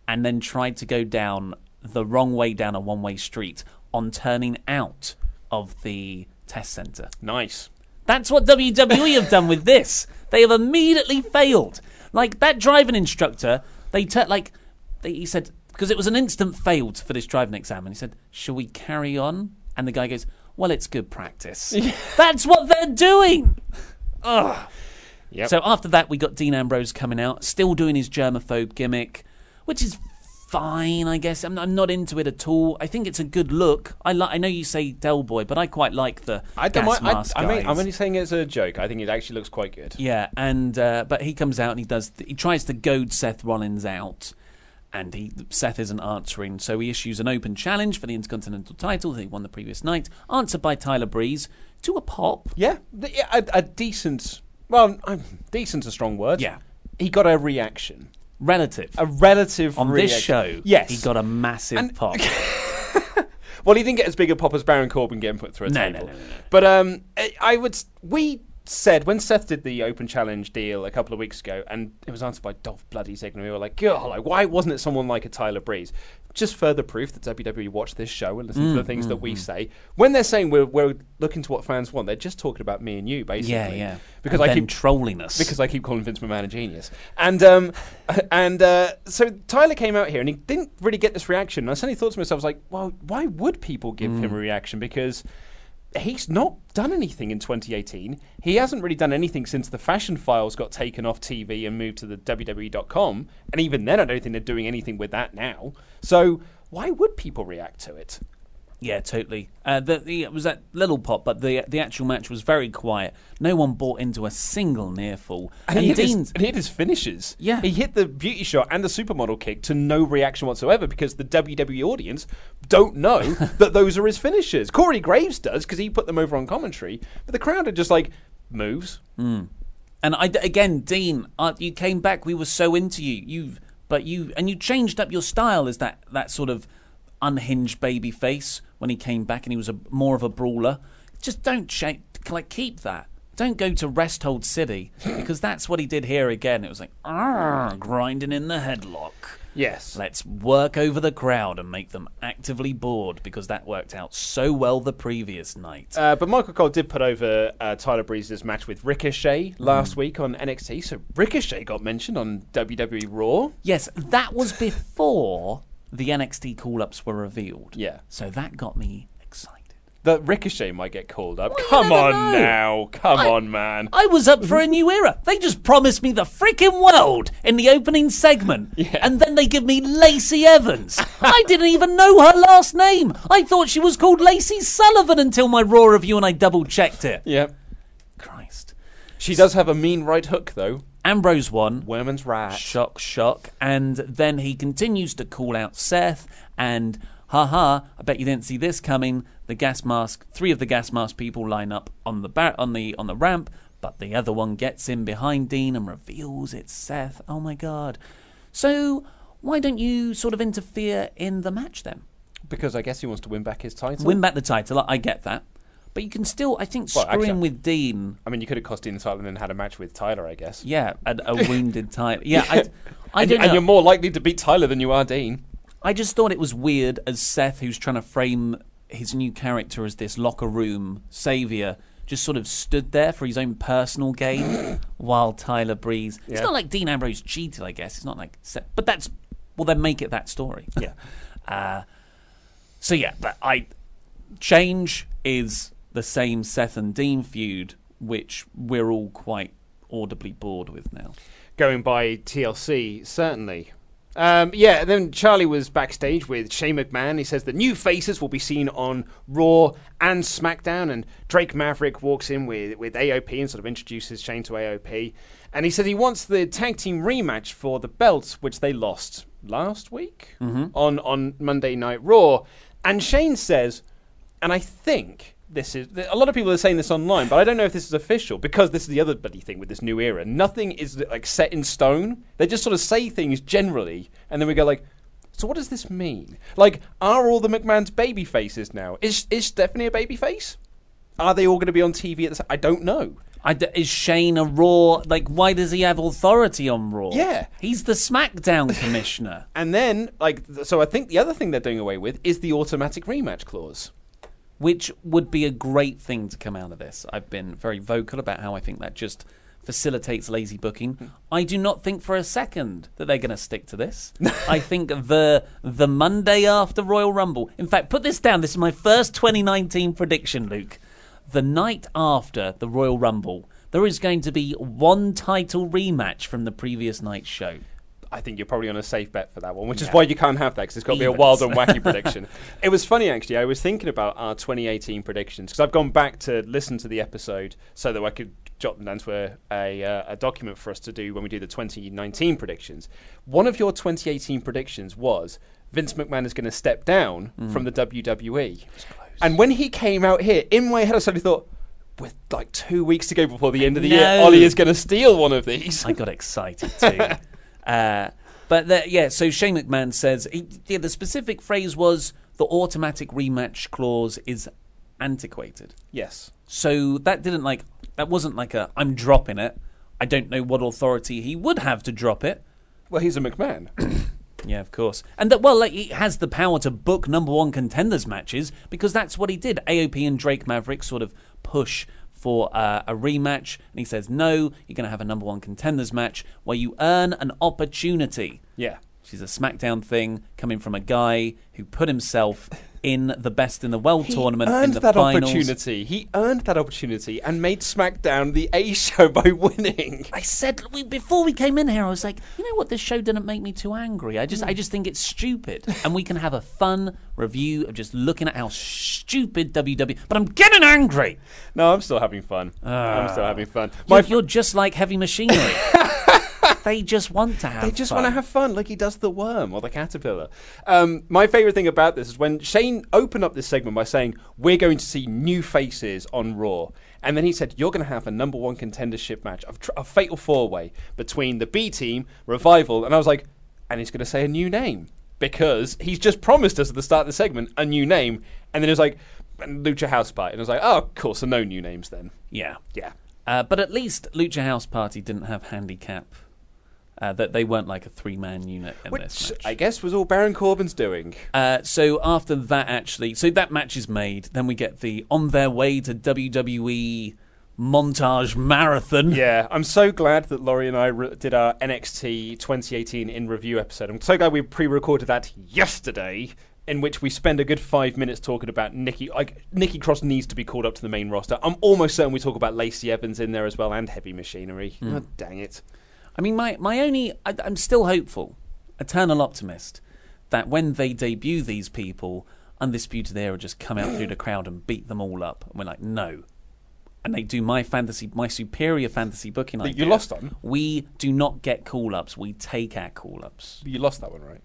and then tried to go down the wrong way down a one-way street on turning out of the test center. nice. That's what WWE have done with this. They have immediately failed. Like that driving instructor, they t- like they, he said because it was an instant failed for this driving exam, and he said, "Shall we carry on?" And the guy goes, "Well, it's good practice." That's what they're doing. Ugh. Yep. So after that, we got Dean Ambrose coming out, still doing his germaphobe gimmick, which is fine, I guess. I'm, I'm not into it at all. I think it's a good look. I li- I know you say Del Boy, but I quite like the I don't gas mind. I, mask I mean, I'm only saying it as a joke. I think it actually looks quite good. Yeah, and uh, but he comes out and he does. he tries to goad Seth Rollins out, and he Seth isn't answering, so he issues an open challenge for the Intercontinental title that he won the previous night, answered by Tyler Breeze to a pop. Yeah, th- yeah, a, a decent. Well, um, decent's a strong word. Yeah. he got a reaction. Relative. A relative on this show. Yes. he got a massive And- pop. Well, he didn't get as big a pop as Baron Corbin getting put through a No, table. no, no, no, no. But um, I- I would. We said when Seth did the Open Challenge deal a couple of weeks ago, and it was answered by Dolph Bloody Ziggler. We were like, "God, like why wasn't it someone like a Tyler Breeze?" Just further proof that WWE watch this show and listened to the Mm, things that mm, we mm. say. When they're saying we're, we're looking to what fans want, they're just talking about me and you, basically. Yeah, yeah. Because And I keep trolling us. Because I keep calling Vince McMahon a genius. And um, and uh, so Tyler came out here and he didn't really get this reaction. And I suddenly thought to myself, I was like, well, why would people give him a reaction? Because he's not done anything in 2018. He hasn't really done anything since the Fashion Files got taken off TV and moved to the WWE.com. And even then, I don't think they're doing anything with that now. So why would people react to it? Yeah, totally. Uh, the, the, it was that little pop, but the the actual match was very quiet. No one bought into a single near fall. And, he, hit his, and he hit his finishes. Yeah. He hit the beauty shot and the supermodel kick to no reaction whatsoever because the WWE audience don't know that those are his finishes. Corey Graves does because he put them over on commentary, but the crowd are just like, moves. Mm. And I again, Dean, uh, you came back. We were so into you. You, but you, and you changed up your style as that that sort of unhinged baby face when he came back, and he was a more of a brawler. Just don't change. Like keep that. Don't go to Rest Hold City because that's what he did here again. It was like "Arr," grinding in the headlock. Yes. Let's work over the crowd and make them actively bored because that worked out so well the previous night. Uh, but Michael Cole did put over uh, Tyler Breeze's match with Ricochet last week on NXT. So Ricochet got mentioned on WWE Raw. Yes, that was before the NXT call ups were revealed. Yeah. So that got me excited. That Ricochet might get called up. Come on know. now. Come I- on, man. I was up for a new era. They just promised me the freaking world in the opening segment. And then they give me Lacey Evans. I didn't even know her last name. I thought she was called Lacey Sullivan until my Raw review and I double checked it. Yep. Christ. She does have a mean right hook, though. Ambrose won. Women's right. Shock, shock. And then he continues to call out Seth and haha, I bet you didn't see this coming. The gas mask three of the gas mask people line up on the bar- on the on the ramp, but the other one gets in behind Dean and reveals it's Seth. Oh my god. So why don't you sort of interfere in the match then? Because I guess he wants to win back his title. Win back the title, I get that. But you can still, I think, Well, screwing actually- with Dean. I mean, you could have cost Dean the title and had a match with Tyler, I guess. Yeah, a, a wounded title. Yeah, I, I and, don't and know. you're more likely to beat Tyler than you are Dean. I just thought it was weird as Seth, who's trying to frame his new character as this locker room savior, just sort of stood there for his own personal gain while Tyler Breeze. It's Yeah. not like Dean Ambrose cheated, I guess. It's not like, Seth, but that's well, then make it that story. Yeah. Uh, so yeah, but I change is the same Seth and Dean feud, which we're all quite audibly bored with now. Going by TLC, certainly. Um, yeah, then Charlie was backstage with Shane McMahon. He says the new faces will be seen on Raw and SmackDown, and Drake Maverick walks in with, with AOP and sort of introduces Shane to AOP. And he said he wants the tag team rematch for the belts, which they lost last week Mhm. on, on Monday Night Raw. And Shane says, and I think this is a lot of people are saying this online, but I don't know if this is official because this is the other bloody thing with this new era. Nothing is like set in stone. They just sort of say things generally, and then we go like, so what does this mean? Like, are all the McMahon's baby faces now? Is is Stephanie a baby face? Are they all going to be on TV at the same? I don't know. I d- is Shane a Raw? Like, why does he have authority on Raw? Yeah. he's the SmackDown commissioner. And then, like, so I think the other thing they're doing away with is the automatic rematch clause. Which would be a great thing to come out of this. I've been very vocal about how I think that just facilitates lazy booking. Hmm. I do not think for a second that they're going to stick to this. I think the the Monday after Royal Rumble. In fact, put this down. This is my first 2019 prediction, Luke. The night after the Royal Rumble, there is going to be one title rematch from the previous night's show. I think you're probably on a safe bet for that one, which is why you can't have that because it's got to be a wild and wacky prediction. It was funny actually. I was thinking about our 2018 predictions because I've gone back to listen to the episode so that I could jot them down to a, a, uh, a document for us to do when we do the 2019 predictions. One of your 2018 predictions was Vince McMahon is going to step down Mm. from the WWE. And when he came out here, in my head, I suddenly thought. With like two weeks to go before the end of the year, Ollie is going to steal one of these. I got excited too. uh, But the, yeah, so Shane McMahon says he, yeah, the specific phrase was the automatic rematch clause is antiquated. Yes. So that didn't like that wasn't like a I'm dropping it. I don't know what authority he would have to drop it. Well, he's a McMahon. Yeah, of course. And that well, like he has the power to book number one contenders matches because that's what he did. AOP and Drake Maverick sort of push for uh, a rematch, and he says no. You're going to have a number one contenders match where you earn an opportunity. yeah. She's a SmackDown thing coming from a guy who put himself in the Best in the World tournament earned in the that finals. opportunity. He earned that opportunity and made SmackDown the A show by winning. I said we, before we came in here, I was like, you know what? This show didn't make me too angry. I just, I hmm. just think it's stupid, and we can have a fun review of just looking at how stupid WWE. But I'm getting angry. No, I'm still having fun. Ah. I'm still having fun. You're, My you're just like heavy machinery. they just want to have. They just fun. want to have fun, like he does the worm or the caterpillar. Um, my favorite thing about this is when Shane opened up this segment by saying, "We're going to see new faces on Raw," and then he said, "You're going to have a number one contendership match, a, tr- a fatal four way between the B Team, Revival," and I was like, "And he's going to say a new name." Because he's just promised us at the start of the segment a new name, and then it was like Lucha House Party, and I was like, "Oh, of course, so no new names then." Yeah. Yeah, Uh, but at least Lucha House Party didn't have handicap. Uh, that they weren't like a three-man unit in this which match. I guess was all Baron Corbin's doing. Uh, so after that, actually, so that match is made. Then we get the on their way to WWE montage marathon. Yeah, I'm so glad that Laurie and I re- did our NXT 2018 in review episode. I'm so glad we pre-recorded that yesterday, in which we spend a good five minutes talking about Nikki. Like Nikki Cross needs to be called up to the main roster. I'm almost certain we talk about Lacey Evans in there as well and Heavy Machinery. Hmm. Oh, dang it! I mean, my my only, I, I'm still hopeful, eternal optimist, that when they debut these people, Undisputed Era just come out through the crowd and beat them all up. And we're like, no. And they do my fantasy, my superior fantasy booking That idea. you lost on? We do not get call ups. We take our call ups. You lost that one, right?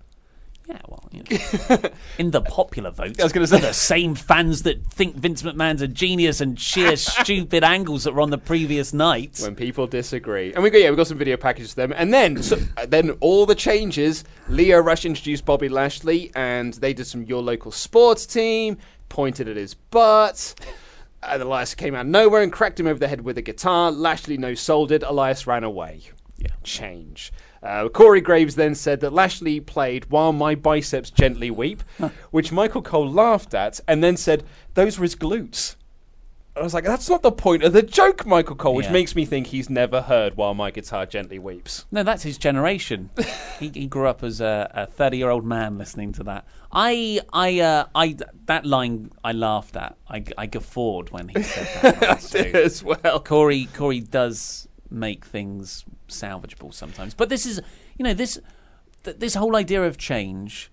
Yeah, well, you know. in the popular vote, I was gonna say- the same fans that think Vince McMahon's a genius and sheer stupid angles that were on the previous night. When people disagree, and we got yeah, we got some video packages to them, and then so, uh, then all the changes. Lio Rush introduced Bobby Lashley, and they did some your local sports team, pointed at his butt. And Elias came out of nowhere and cracked him over the head with a guitar. Lashley no sold it. Elias ran away. Yeah. Change. Uh, Corey Graves then said that Lashley played While My Biceps Gently Weep, which Michael Cole laughed at and then said, Those were his glutes. I was like, That's not the point of the joke, Michael Cole, which Yeah. makes me think he's never heard While My Guitar Gently Weeps. No, that's his generation. he, he grew up as a thirty-year-old man listening to that. I, I, uh, I, that line I laughed at. I, I guffawed when he said that. line, so as well. Corey, Corey does make things salvageable sometimes, but this is, you know, this, th- this whole idea of change.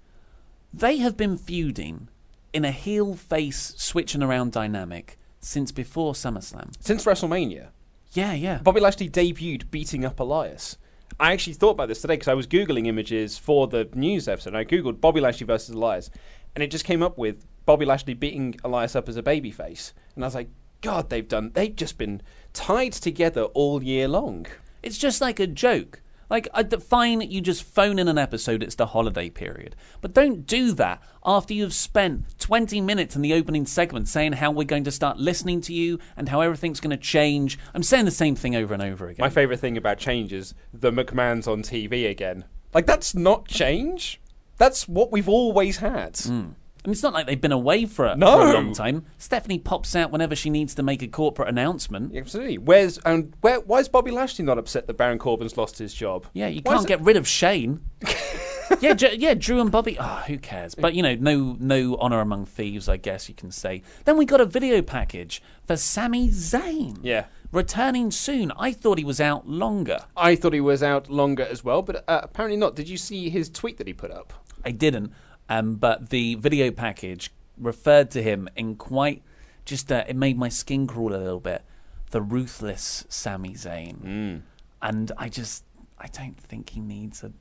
They have been feuding in a heel face switching around dynamic since before SummerSlam. Since WrestleMania, Yeah, yeah. Bobby Lashley debuted beating up Elias. I actually thought about this today because I was Googling images for the news episode. And I Googled Bobby Lashley versus Elias, and it just came up with Bobby Lashley beating Elias up as a babyface. And I was like, God, they've done, they've just been tied together all year long. It's just like a joke. Like, uh, I, d- fine, you just phone in an episode, it's the holiday period. But don't do that after you've spent 20 minutes in the opening segment saying how we're going to start listening to you and how everything's going to change. I'm saying the same thing over and over again. My favourite thing about change is the McMahon's on TV again. Like, that's not change. That's what we've always had. Mm. And it's not like they've been away for a, No. for a long time. Stephanie pops out whenever she needs to make a corporate announcement. Absolutely. Where's and where? Why is Bobby Lashley not upset that Baron Corbin's lost his job? Yeah, you Why can't get rid of Shane. yeah, yeah, Drew and Bobby. Oh, who cares? But you know, no, no honor among thieves. I guess you can say. Then we got a video package for Sami Zayn. Yeah. returning soon. I thought he was out longer. I thought he was out longer as well, but uh, apparently not. Did you see his tweet that he put up? I didn't, um, but the video package referred to him in quite just. Uh, it made my skin crawl a little bit. The ruthless Sami Zayn, and I just, I don't think he needs a.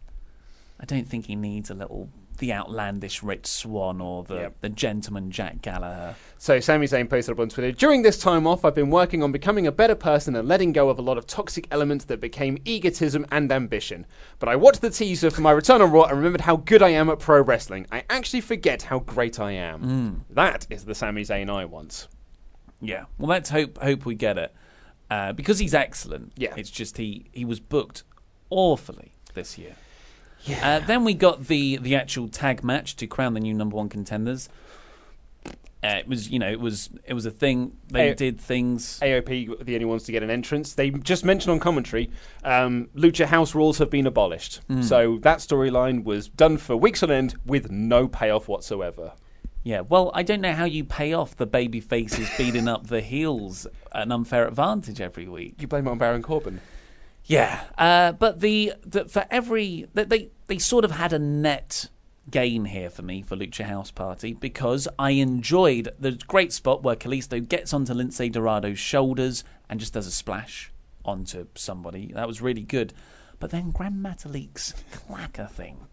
I don't think he needs a little the outlandish Rich Swann or the Yep. the gentleman Jack Gallagher. So Sami Zayn posted up on Twitter, during this time off, I've been working on becoming a better person and letting go of a lot of toxic elements that became egotism and ambition. But I watched the teaser for my return on Raw and remembered how good I am at pro wrestling. I actually forget how great I am. That is the Sami Zayn I want. Yeah. Well, let's hope hope we get it uh, because he's excellent. Yeah. It's just he he was booked awfully this year. Yeah. Uh, then we got the the actual tag match to crown the new number one contenders. Uh, it was you know it was it was a thing. They A- did things. AOP were the only ones to get an entrance. They just mentioned on commentary, um, Lucha House rules have been abolished. So that storyline was done for weeks on end with no payoff whatsoever. Yeah. Well, I don't know how you pay off the baby faces beating up the heels an unfair advantage every week. You blame it on Baron Corbin. Yeah, uh, but the, the for every that they they sort of had a net gain here for me for Lucha House Party because I enjoyed the great spot where Kalisto gets onto Lince Dorado's shoulders and just does a splash onto somebody. That was really good. But then Grand Metalik's clacker thing.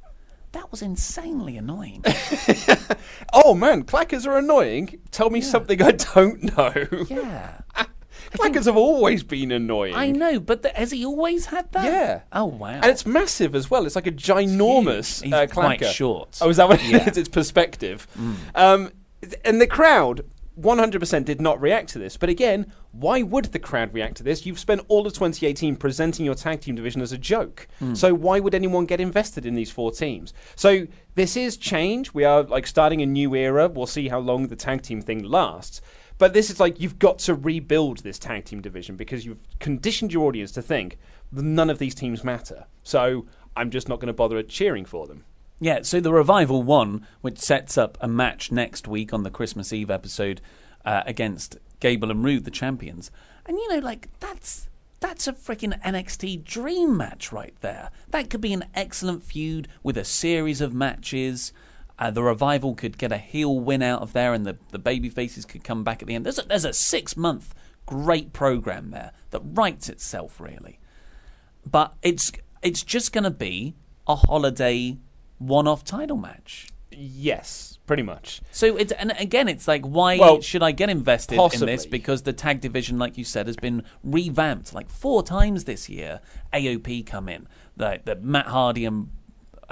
That was insanely annoying. Oh man, clackers are annoying. Tell me something I don't know. yeah. clackers have always been annoying. I know, but the, has he always had that? Yeah. Oh, wow. And it's massive as well. It's like a ginormous. He's uh, quite clacker. short. Oh, is that what Yeah. Mm. it is? It's perspective. Um, and the crowd 100% did not react to this. But again, why would the crowd react to this? You've spent all of 2018 presenting your tag team division as a joke. Hmm. So why would anyone get invested in these four teams? So this is change. We are like starting a new era. We'll see how long the tag team thing lasts. But this is like you've got to rebuild this tag team division because you've conditioned your audience to think none of these teams matter. So I'm just not going to bother cheering for them. Yeah, so the revival won, which sets up a match next week on the Christmas Eve episode uh, against Gable and Roode, the champions. And you know, like that's that's a freaking NXT dream match right there. That could be an excellent feud with a series of matches. Uh, the revival could get a heel win out of there, and the the baby faces could come back at the end. There's a, there's a six month great program there that writes itself really but it's it's just going to be a holiday one-off title match. Yes, pretty much. So it's and again, it's like why Well, should I get invested in this? Because the tag division, like you said, has been revamped like four times this year. AOP come in, the the Matt Hardy and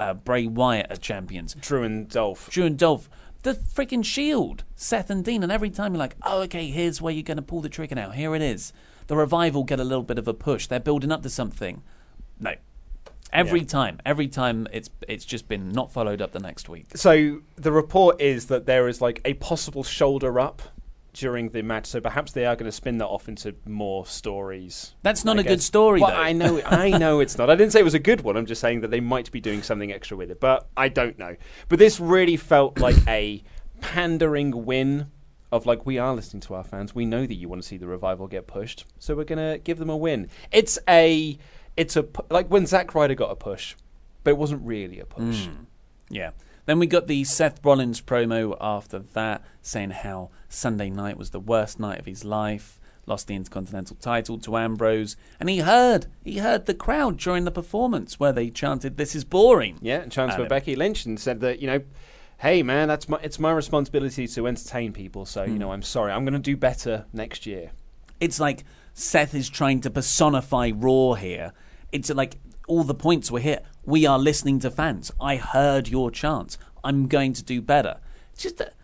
uh, Bray Wyatt are champions. Drew and Dolph. Drew and Dolph. The freaking Shield, Seth and Dean, and every time you're like, oh, okay, here's where you're going to pull the trigger now. Here it is. The revival get a little bit of a push. They're building up to something. No, every Yeah. time, every time it's it's just been not followed up the next week. So the report is that there is like a possible shoulder up during the match. So perhaps they are going to spin that off into more stories. That's not I a good story, Well, though. I know, I know it's not. I didn't say it was a good one. I'm just saying that they might be doing something extra with it, but I don't know. But this really felt like a pandering win. Of like we are listening to our fans, we know that you want to see the revival get pushed, so we're gonna give them a win. It's a, it's a like when Zack Ryder got a push, but it wasn't really a push. Mm. Yeah. Then we got the Seth Rollins promo after that, saying how Sunday night was the worst night of his life. Lost the Intercontinental title to Ambrose, and he heard he heard the crowd during the performance where they chanted, "This is boring." Yeah, and chance for Becky Lynch and said that you know, hey man, that's my it's my responsibility to entertain people. So Hmm. you know, I'm sorry, I'm going to do better next year. It's like Seth is trying to personify Raw here. It's like all the points were hit. We are listening to fans. I heard your chants. I'm going to do better. Just that.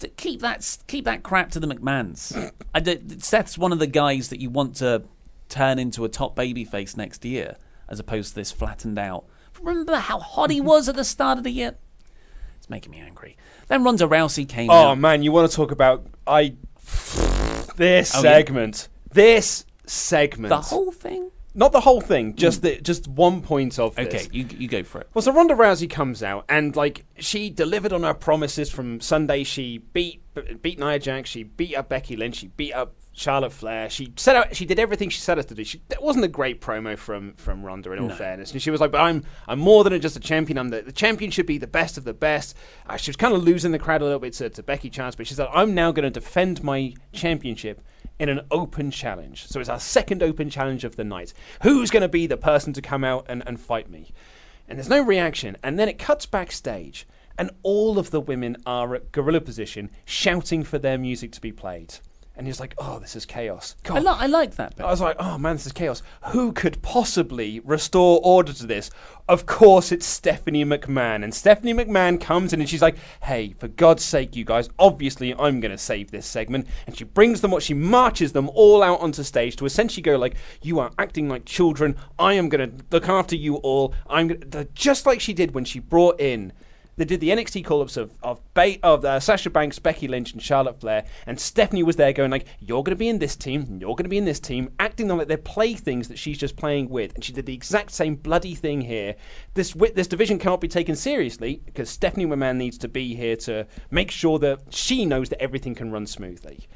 to Keep that keep that crap to the McMahons. I Seth's one of the guys that you want to turn into a top babyface next year, as opposed to this flattened out. Remember how hot he was at the start of the year? It's making me angry. Then Ronda Rousey came Oh out. man, you want to talk about I this Oh, yeah. segment, this segment, The whole thing. Not the whole thing, just the just one point of this. Okay, you you go for it. Well, so Ronda Rousey comes out and like she delivered on her promises from Sunday. She beat beat Nia Jax. She beat up Becky Lynch. She beat up Charlotte Flair. She set out. She did everything she set us to do. She, that wasn't a great promo from from Ronda in all fairness. And she was like, "But I'm I'm more than just a champion. I'm the the champion should be the best of the best." Uh, she was kind of losing the crowd a little bit to, to Becky Chance, but she said, "I'm now going to defend my championship." In an open challenge. So it's our second open challenge of the night. Who's going to be the person to come out and, and fight me? and there's no reaction. And then it cuts backstage, and all of the women are at gorilla position, shouting for their music to be played. And he's like, "Oh, this is chaos." I, li- I like that bit. I was like, oh man, this is chaos. Who could possibly restore order to this? Of course, it's Stephanie McMahon. And Stephanie McMahon comes in and she's like, hey, for God's sake, you guys, obviously I'm going to save this segment. And she brings them what she marches them all out onto stage to essentially go like, you are acting like children. I am going to look after you all. I'm gonna, just like she did when she brought in they did the NXT call-ups of of, ba- of uh, Sasha Banks, Becky Lynch, and Charlotte Flair, and Stephanie was there going like, "You're going to be in this team, you're going to be in this team," acting on like they're playthings that she's just playing with, and she did the exact same bloody thing here. This this division cannot be taken seriously because Stephanie McMahon needs to be here to make sure that she knows that everything can run smoothly,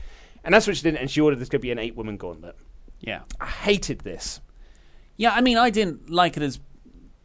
and that's what she did. And she ordered this to be an eight-woman gauntlet. Yeah. I hated this. Yeah, I mean, I didn't like it as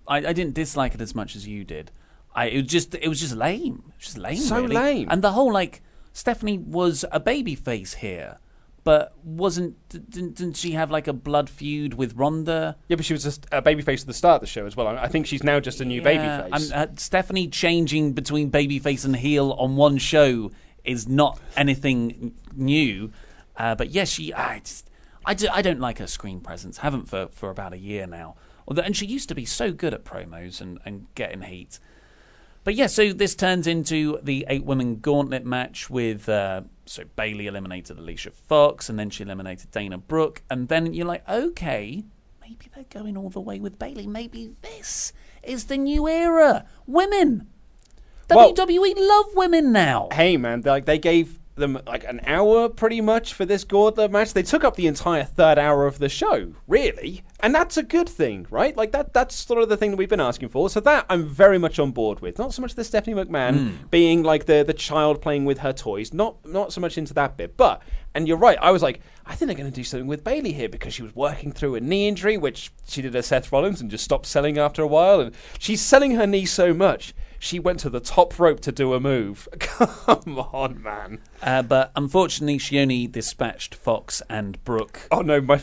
I, I didn't dislike it as much as you did. I it was just it was just lame. It was just lame. So really. lame. And the whole like Stephanie was a baby face here, but wasn't didn't, didn't she have like a blood feud with Ronda? Yeah, but she was just a babyface at the start of the show as well. I I think she's now just a new Yeah, babyface. and, uh, Stephanie changing between babyface and heel on one show is not anything new. Uh, but yes, she. I just, I, do, I don't like her screen presence. Haven't for, for about a year now. Although, and she used to be so good at promos and, and getting heat. But yeah, so this turns into the eight women gauntlet match with uh, so Bayley eliminated Alicia Fox and then she eliminated Dana Brooke, and then you're like, okay, maybe they're going all the way with Bayley. Maybe this is the new era. Women. Well- WWE love women now. hey man, they- like they gave them like an hour pretty much for this gauntlet match. They took up the entire third hour of the show, really, and that's a good thing, right? Like that that's sort of the thing that we've been asking for. So that I'm very much on board with. Not so much the Stephanie McMahon hmm. being like the the child playing with her toys. Not not so much into that bit, but. And you're right. I was like, I think they're going to do something with Bayley here because she was working through a knee injury, which she did at Seth Rollins and just stopped selling after a while. And she's selling her knee so much, she went to the top rope to do a move. Come on, man. Uh, but unfortunately, she only dispatched Fox and Brooke. Oh no, my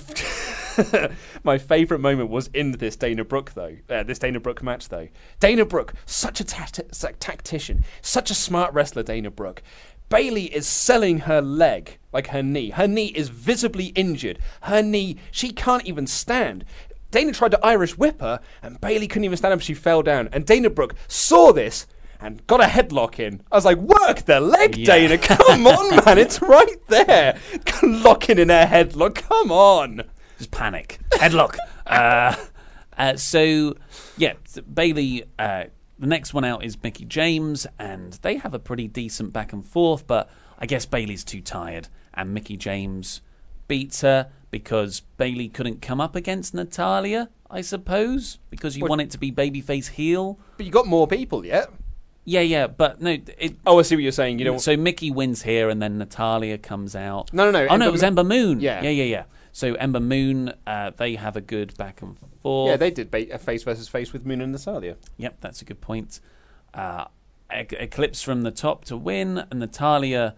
my favorite moment was in this Dana Brooke though. Uh, this Dana Brooke match though. Dana Brooke, such a tactician, such a smart wrestler. Dana Brooke. Bayley is selling her leg, like her knee. Her knee is visibly injured. Her knee, she can't even stand. Dana tried to Irish whip her, and Bayley couldn't even stand up. She fell down, and Dana Brooke saw this and got a headlock in. I was like, "Work the leg, Dana! Come on, man! It's right there, locking in her headlock. Come on!" Just panic. Headlock. uh, uh, so, yeah, so Bayley. Uh, the next one out is Mickie James, and they have a pretty decent back and forth. But I guess Bayley's too tired, and Mickie James beats her because Bayley couldn't come up against Natalya. I suppose because you What- want it to be babyface heel. But you got more people yeah. Yeah, yeah, but no. It, Oh, I see what you're saying. You know, so Mickie wins here, and then Natalya comes out. No, no, no, Oh no, it was Ember Moon. Yeah. yeah, yeah, yeah. So Ember Moon, uh, they have a good back and forth. yeah, they did ba- a face versus face with Moon and Natalya. Yep, that's a good point. Uh, Ec- Eclipse from the top to win, and Natalya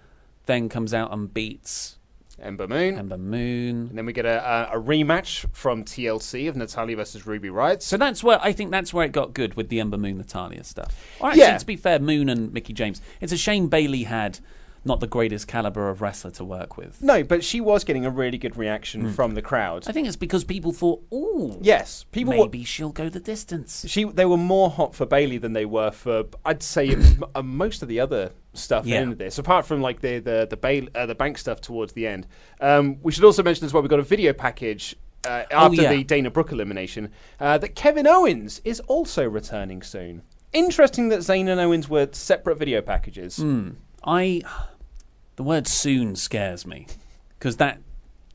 then comes out and beats Ember Moon. Ember Moon. And then we get a, a, a rematch from TLC of Natalya versus Ruby Riott. So that's where I think that's where it got good with the Ember Moon Natalya stuff. Or actually, Yeah. to be fair, Moon and Mickie James. It's a shame Bayley had not the greatest caliber of wrestler to work with. No, but she was getting a really good reaction from the crowd. I think it's because people thought, "Oh, Yes, people were- maybe she'll go the distance." She, they were more hot for Bayley than they were for, I'd say, m- uh, most of the other stuff Yeah. in this. Apart from like the the the, uh, the bank stuff towards the end. Um, we should also mention as well. We got a video package uh, Oh, after yeah. the Dana Brooke elimination uh, that Kevin Owens is also returning soon. Interesting that Zayn and Owens were separate video packages. Hmm. I the word soon scares me because that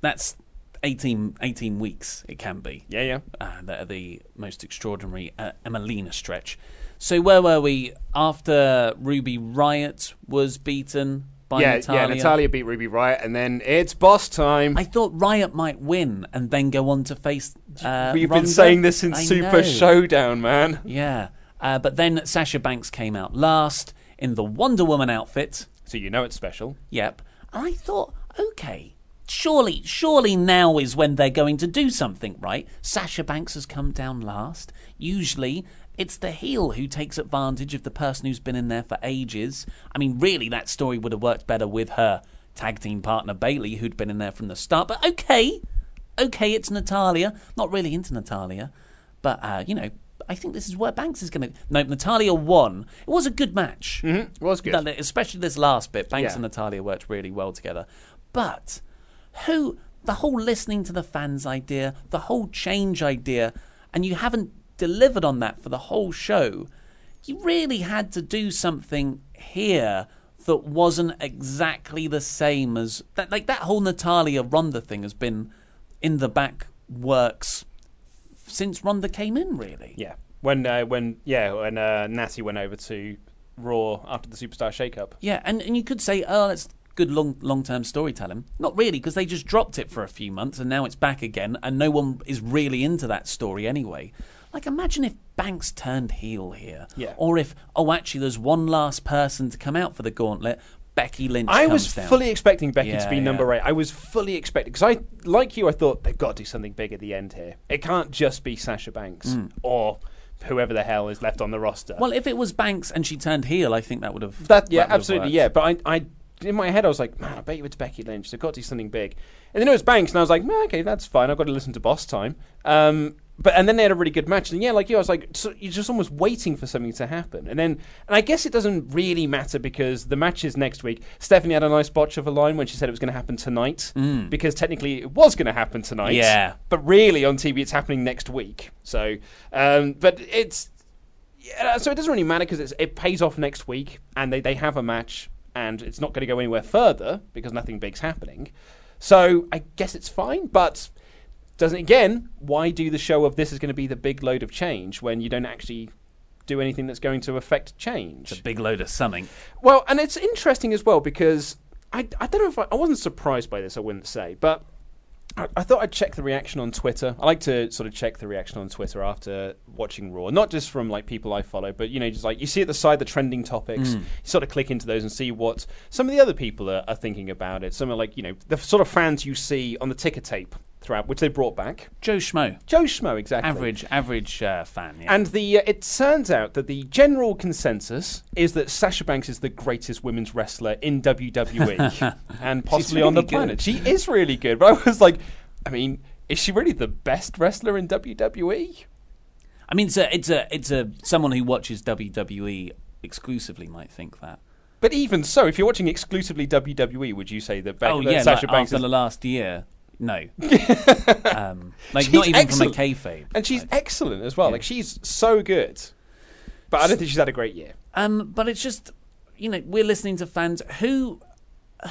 that's 18, 18 weeks it can be. Yeah, yeah. Uh, the, the most extraordinary uh, Emelina stretch. So where were we after Ruby Riott was beaten by yeah, Natalya? yeah. Natalya beat Ruby Riott, and then it's boss time. I thought Riott might win and then go on to face. Uh, We've been saying this in I Super know. Showdown, man. Yeah, uh, but then Sasha Banks came out last in the Wonder Woman outfit. So you know it's special. Yep. I thought, okay, surely, surely now is when they're going to do something, right? Sasha Banks has come down last. Usually, it's the heel who takes advantage of the person who's been in there for ages. I mean, really, that story would have worked better with her tag team partner Bayley, who'd been in there from the start. But okay, okay, it's Natalya. Not really into Natalya, but uh, you know, I think this is where Banks is going to. No, Natalya won. It was a good match. Mm-hmm. It was good. No, Especially this last bit. Banks Yeah. and Natalya worked really well together. But who, the whole listening to the fans idea, the whole change idea, and you haven't delivered on that for the whole show, you really had to do something here that wasn't exactly the same as that. Like that whole Natalya Ronda thing has been in the back works since Ronda came in, really. Yeah. When uh, when yeah when uh, Natty went over to Raw after the Superstar Shakeup. Yeah, and, and you could say, oh, that's good long long term storytelling. Not really, because they just dropped it for a few months and now it's back again, and no one is really into that story anyway. Like, imagine if Banks turned heel here. Yeah. Or if, oh, actually, there's one last person to come out for the gauntlet. Becky Lynch. I was down. fully expecting Becky Yeah, to be yeah. number eight. I was fully expecting because I, like you, I thought they've got to do something big at the end here. It can't just be Sasha Banks Mm. or whoever the hell is left on the roster. Well, if it was Banks and she turned heel, I think that would have. That yeah, have absolutely yeah. But I, I in my head I was like, man, I bet you it's Becky Lynch. They've got to do something big. And then it was Banks, and I was like, man, okay, that's fine. I've got to listen to Boss Time. Um, but and then they had a really good match, and yeah, like you, I was like, so you're just almost waiting for something to happen, and then and I guess it doesn't really matter because the match is next week. Stephanie had a nice botch of a line when she said it was going to happen tonight, Mm. because technically it was going to happen tonight. Yeah. but really on TV it's happening next week. So, um, but it's yeah, so it doesn't really matter because it pays off next week, and they, they have a match, and it's not going to go anywhere further because nothing big's happening. So I guess it's fine, but doesn't again? Why do the show of this is going to be the big load of change when you don't actually do anything that's going to affect change? it's A big load of something. Well, and it's interesting as well because I, I don't know if I, I wasn't surprised by this, I wouldn't say, but I, I thought I'd check the reaction on Twitter. I like to sort of check the reaction on Twitter after watching Raw, not just from like people I follow, but you know, just like you see at the side the trending topics, Mm. you sort of click into those and see what some of the other people are, are thinking about it. Some are like you know the sort of fans you see on the ticker tape throughout, which they brought back. Joe Schmo. Joe Schmo, exactly. Average, average uh, fan. Yeah. And the uh, it turns out that the general consensus is that Sasha Banks is the greatest women's wrestler in WWE and possibly on the really planet. She is really good, but I was like, I mean, is she really the best wrestler in? WWE? I mean, it's a, it's a, it's a someone who watches WWE exclusively might think that. But even so, if you're watching exclusively WWE, would you say that, oh yeah, Sasha like Banks after is the last year, no. um, like She's not even excellent. from a kayfabe. and she's excellent as well. Like she's so good, but I don't think she's had a great year. Um, but it's just, you know, we're listening to fans who,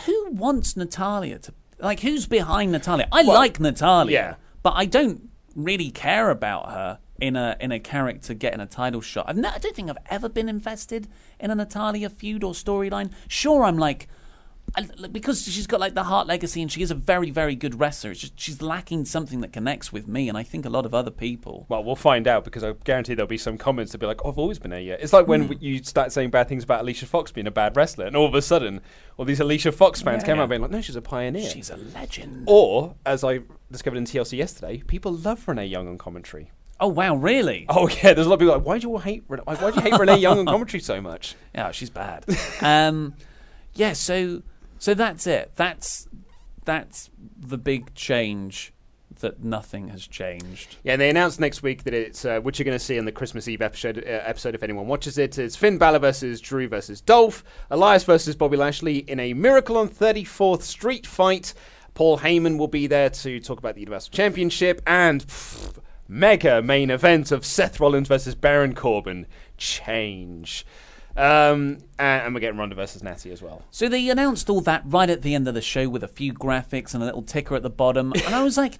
who wants Natalya to like who's behind Natalya. I Well, like Natalya, yeah. but I don't really care about her in a in a character getting a title shot. I've no, I don't think I've ever been invested in a Natalya feud or storyline. Sure, I'm like. Because she's got like the heart legacy and she is a very very good wrestler it's just she's lacking something that connects with me and i think a lot of other people Well, we'll find out because I guarantee there'll be some comments that be like, oh, "I've always been a yeah." It's like when Hmm. you start saying bad things about Alicia Fox being a bad wrestler, and all of a sudden, all these Alicia Fox fans Yeah, came yeah. out being like, "No, she's a pioneer." she's a legend Or, as I discovered in TLC yesterday, people love Renee Young on commentary. oh wow really Oh yeah, there's a lot of people like, "Why do you all hate? Rene- Why do you hate Renee Young on commentary so much?" Yeah, she's bad. um, yeah, so so that's it. That's that's the big change that nothing has changed. Yeah, and they announced next week that it's uh, which you're going to see in the Christmas Eve episode. Uh, episode, if anyone watches it, it's Finn Balor versus Drew versus Dolph, Elias versus Bobby Lashley in a Miracle on 34th Street fight. Paul Heyman will be there to talk about the Universal Championship and pff, mega main event of Seth Rollins versus Baron Corbin. Change. Um, and, we're getting Ronda versus Natty as well. So they announced all that right at the end of the show with a few graphics and a little ticker at the bottom, and I was like,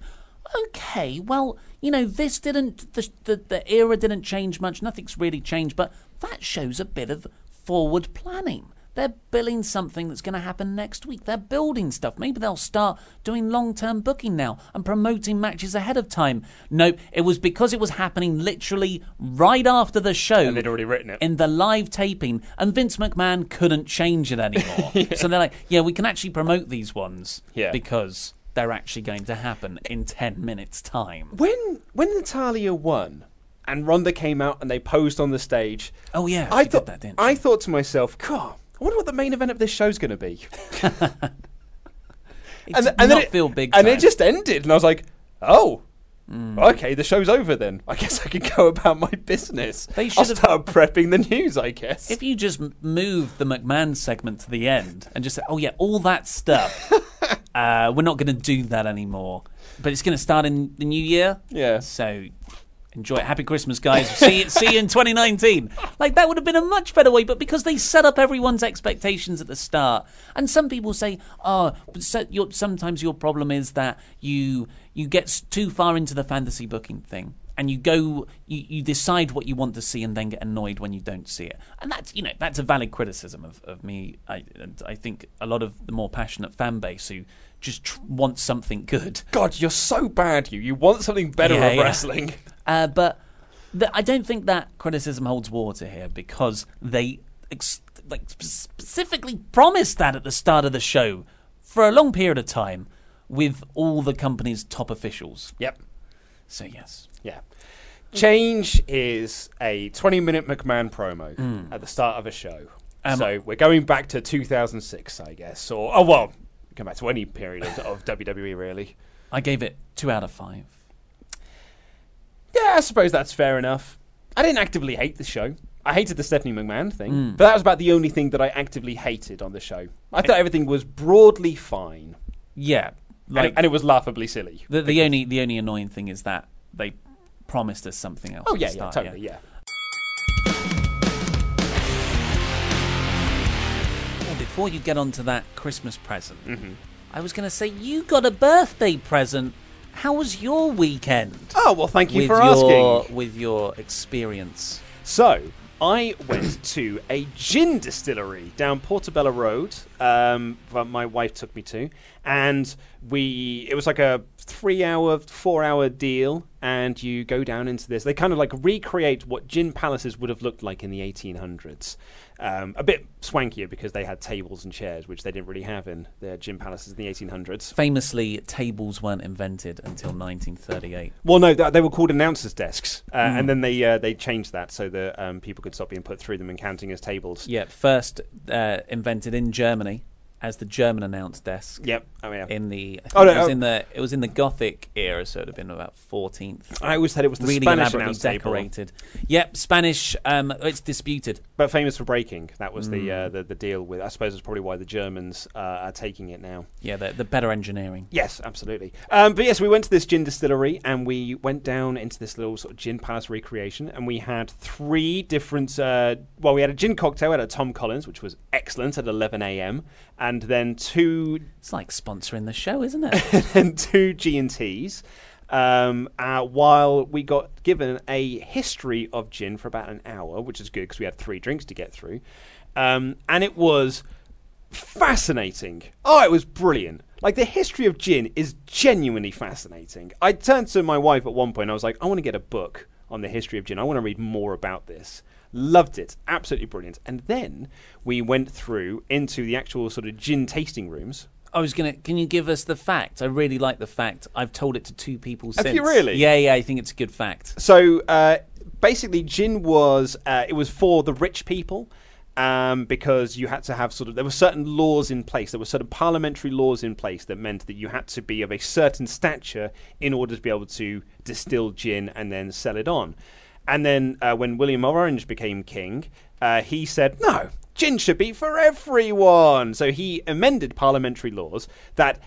okay, well, you know, this didn't the the, the era didn't change much. Nothing's really changed, but that shows a bit of forward planning. They're billing something that's going to happen next week. They're building stuff. Maybe they'll start doing long term booking now and promoting matches ahead of time. Nope, it was because it was happening literally right after the show. And they'd already written it. In the live taping, and Vince McMahon couldn't change it anymore. So they're like, yeah, we can actually promote these ones Yeah. because they're actually going to happen in 10 minutes' time. When when Natalya won, and Ronda came out and they posed on the stage. Oh yeah, I thought did that, didn't I thought to myself, God, I wonder what the main event of this show's going to be. It and, and then not it, feel big. and it just ended, and I was like, oh. Mm. Okay, the show's over then. I guess I can go about my business. They I'll should have- start prepping the news, I guess. If you just m- moved the McMahon segment to the end and just said, "Oh yeah, all that stuff, uh, we're not going to do that anymore," but it's going to start in the new year. Yeah. So enjoy it. Happy Christmas, guys. see see you in 2019. Like that would have been a much better way, but because they set up everyone's expectations at the start, and some people say, "Oh, but so your, sometimes your problem is that you you get too far into the fantasy booking thing." And you go, you, you decide what you want to see, and then get annoyed when you don't see it. And that's, you know, that's a valid criticism of, of me. I, and I think a lot of the more passionate fan base who just tr- want something good. God, you're so bad, you. You want something better Yeah, of yeah. wrestling. Uh, but th- I don't think that criticism holds water here because they ex- like specifically promised that at the start of the show for a long period of time with all the company's top officials. Yep. So yes, Yeah. Change is a 20 minute McMahon promo Mm. at the start of a show. Um, so we're going back to 2006, I guess. Or, oh, well, come back to any period of, of WWE, really. I gave it two out of five. Yeah, I suppose that's fair enough. I didn't actively hate the show. I hated the Stephanie McMahon thing, Mm. but that was about the only thing that I actively hated on the show. I thought everything was broadly fine, Yeah, and, it, and it was laughably silly. the the only the only annoying thing is that they promised us something else. Oh yeah, the yeah, totally, yeah. Well, before you get on to that Christmas present, Mm-hmm. I was going to say you got a birthday present. How was your weekend? Oh well, thank you with for your, asking. With your experience, So, I went to a gin distillery down Portobello Road. Um, my wife took me to, and we it was like a three-hour, four-hour deal. And you go down into this. They kind of like recreate what gin palaces would have looked like in the 1800s. Um, a bit swankier because they had tables and chairs, which they didn't really have in their gym palaces in the 1800s. famously, tables weren't invented until 1938. Well, no, th- they were called announcers' desks, uh, Mm. and then they uh, they changed that so that um, people could stop being put through them and counting as tables. Yeah, first uh, invented in Germany as the German announce desk. Yep. Oh yeah. In the, Oh, no, it was oh. in the it was in the Gothic era, so it'd have been about 14th. I always said it was the really Spanish elaborately announce table. decorated. Yep, Spanish. Um, it's disputed. But famous for breaking. That was the, Mm. uh, the the deal with. I suppose it's probably why the Germans uh, are taking it now. Yeah, the, the better engineering. Yes, absolutely. Um, but yes, we went to this gin distillery and we went down into this little sort of gin palace recreation, and we had three different. Uh, well, we had a gin cocktail at a Tom Collins, which was excellent at 11 a.m., and then two It's like sponsoring the show, isn't it? and two G and Ts. Um, uh, while we got given a history of gin for about an hour, which is good because we had three drinks to get through, um, and it was fascinating. Oh, it was brilliant. Like the history of gin is genuinely fascinating. I turned to my wife at one point. I was like, I want to get a book on the history of gin. I want to read more about this. Loved it, absolutely brilliant. And then we went through into the actual sort of gin tasting rooms. I was gonna. Can you give us the fact? I really like the fact. I've told it to two people Have since. you really? Yeah, yeah. I think it's a good fact. So uh, basically, gin was uh, it was for the rich people. Um, because you had to have sort of there were certain laws in place, there were certain parliamentary laws in place that meant that you had to be of a certain stature in order to be able to distill gin and then sell it on. And then uh, when William of Orange became king, uh, he said, no, gin should be for everyone. So he amended parliamentary laws that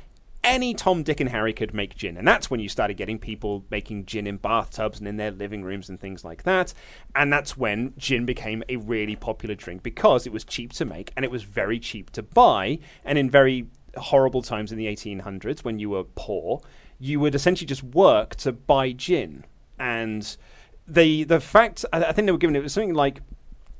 any Tom, Dick, and Harry could make gin. And that's when you started getting people making gin in bathtubs and in their living rooms and things like that. And that's when gin became a really popular drink because it was cheap to make and it was very cheap to buy. And in very horrible times in the 1800s, when you were poor, you would essentially just work to buy gin. And the the fact I I think they were given it was something like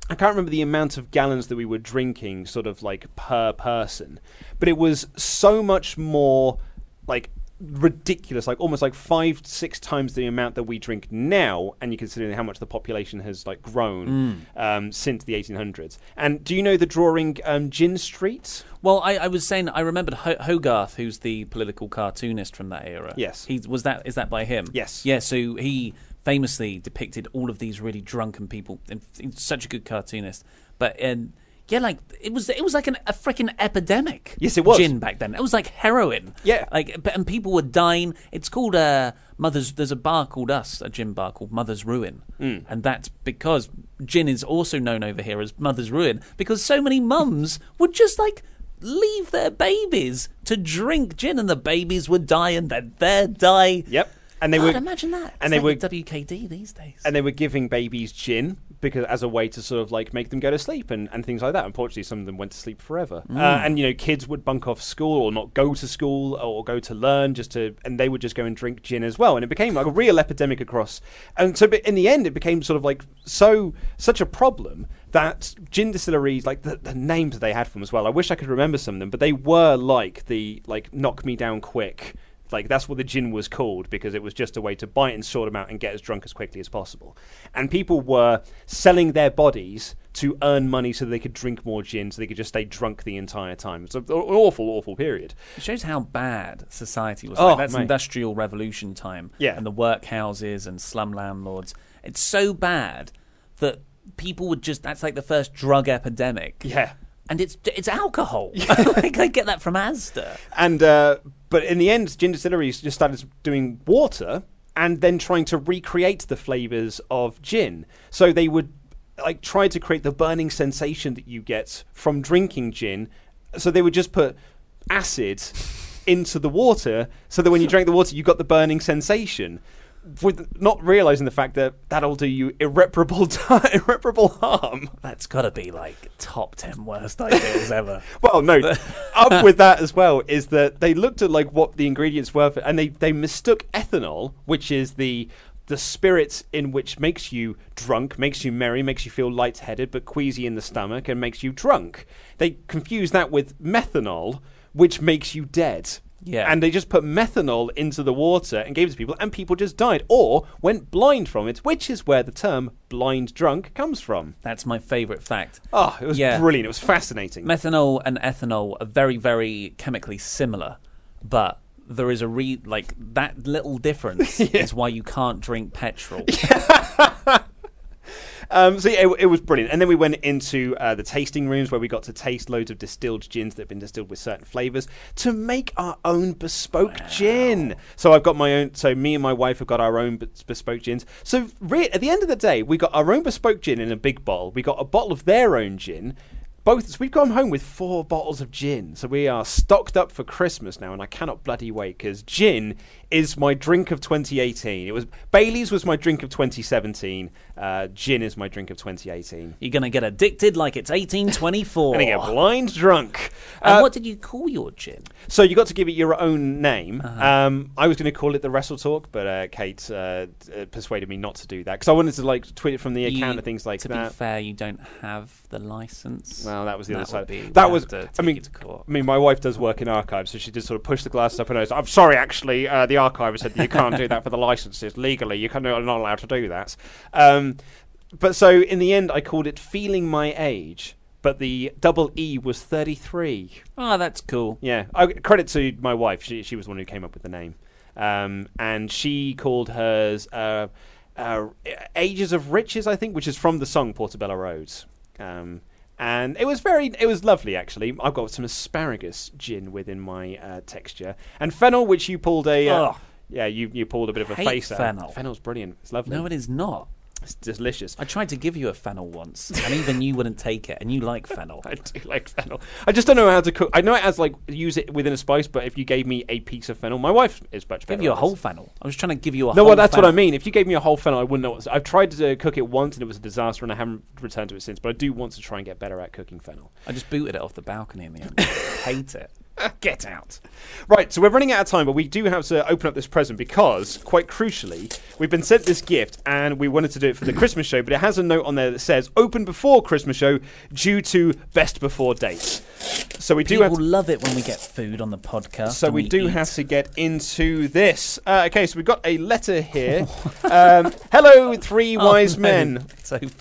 I can't remember the amount of gallons that we were drinking, sort of like per person, but it was so much more like ridiculous, like almost like five, six times the amount that we drink now. And you considering how much the population has like grown um, since the 1800s. And do you know the drawing um, Gin Street? Well, I, I was saying I remembered Ho- Hogarth, who's the political cartoonist from that era. Yes. he was that. Is that by him? Yes. Yeah. So he famously depicted all of these really drunken people. And he's such a good cartoonist, but and yeah, like it was it was like an, a freaking epidemic. Yes, it was. gin back then. It was like heroin. Yeah. like and people were dying. It's called uh, Mother's. There's a bar called us, a gin bar called Mother's Ruin, Mm. and that's because gin is also known over here as Mother's Ruin because so many mums would just like leave their babies to drink gin, and the babies would die, and then they'd die. Yep. And they God, were imagine that. and they like were WKD these days. and they were giving babies gin because as a way to sort of like make them go to sleep and, and things like that. Unfortunately, some of them went to sleep forever. Uh, Mm. and you know, kids would bunk off school or not go to school or go to learn just to, and they would just go and drink gin as well. And it became like a real epidemic across. And so, but in the end, it became sort of like so such a problem that gin distilleries, like the, the names that they had for them as well. I wish I could remember some of them, but they were like the like knock me down quick. Like that's what the gin was called because it was just a way to it and sort them out and get as drunk as quickly as possible. And people were selling their bodies to earn money so they could drink more gin, so they could just stay drunk the entire time. It's an awful, awful period. It shows how bad society was. Oh, like. That's mate. industrial revolution time. Yeah. And the workhouses and slum landlords. It's so bad that people would just. That's like the first drug epidemic. Yeah. And it's it's alcohol. like I get that from Asda. And uh, but in the end, gin distilleries just started doing water and then trying to recreate the flavors of gin. So they would like try to create the burning sensation that you get from drinking gin. So they would just put acid into the water, so that when you drank the water, you got the burning sensation. With not realizing the fact that that'll do you irreparable irreparable harm. That's got to be like top ten worst ideas ever. Well, no. up with that as well is that they looked at like what the ingredients were, for, and they they mistook ethanol, which is the the spirit in which makes you drunk, makes you merry, makes you feel lightheaded, but queasy in the stomach, and makes you drunk. They confuse that with methanol, which makes you dead. Yeah. And they just put methanol into the water and gave it to people, and people just died or went blind from it, which is where the term blind drunk comes from. That's my favourite fact. Oh, it was Yeah. brilliant. It was fascinating. Methanol and ethanol are very, very chemically similar, but there is a re like that little difference is why you can't drink petrol. Um, so yeah, it, it was brilliant. And then we went into uh, the tasting rooms where we got to taste loads of distilled gins that have been distilled with certain flavors to make our own bespoke gin. So I've got my own. So me and my wife have got our own bespoke gins. So re- at the end of the day, we got our own bespoke gin in a big bottle. We got a bottle of their own gin. Both. So we've gone home with four bottles of gin. So we are stocked up for Christmas now, and I cannot bloody wait because gin is my drink of 2018. It was Bailey's was my drink of 2017. Uh, gin is my drink of 2018. You're gonna get addicted like it's 1824. Gonna get blind drunk. And Uh, what did you call your gin? so you got to give it your own name. Uh-huh. Um, I was going to call it the Wrestle Talk, but uh, Kate uh, uh, persuaded me not to do that because I wanted to like tweet it from the account You- and things like to that. be fair, you don't have the license. Well, that was the That other side. be- that was. to I mean, to. I mean, my wife does work in archives, so she did sort of push the glasses up her nose. I'm sorry, actually, uh, the archiver said that you can't do that for the licenses legally. You can, you're not allowed to do that. Um, but so in the end, I called it "Feeling My Age," but the double E was 33. Oh, that's cool. Yeah, I, credit to my wife. She she was the one who came up with the name, um, and she called hers uh, uh, "Ages of Riches," I think, which is from the song Portobello Road. Um, and it was very, it was lovely actually. I've got some asparagus gin within my uh, texture, and fennel, which you pulled a. Uh, yeah, you, you pulled a bit of a Hate face out. fennel. Fennel's brilliant. It's lovely. No, it is not. It's delicious. I tried to give you a fennel once, and even you wouldn't take it, and you like fennel. I do like fennel. I just don't know how to cook. I know it as like use it within a spice, but if you gave me a piece of fennel, my wife is much better. Give you a at whole this. fennel. I was just trying to give you a No, whole well, that's what I mean. If you gave me a whole fennel, I wouldn't know. What I've tried to cook it once, and it was a disaster, and I haven't returned to it since. But I do want to try and get better at cooking fennel. I just booted it off the balcony in the end. Hate it. Get out. Right, so we're running out of time, but we do have to open up this present because, quite crucially, we've been sent this gift and we wanted to do it for the Christmas show, but it has a note on there that says open before Christmas show due to best before date. So we do People have to, love it when we get food on the podcast. so and we do eat. have to get into this. Uh, okay, so we've got a letter here. um, hello, three wise no, men. It's open.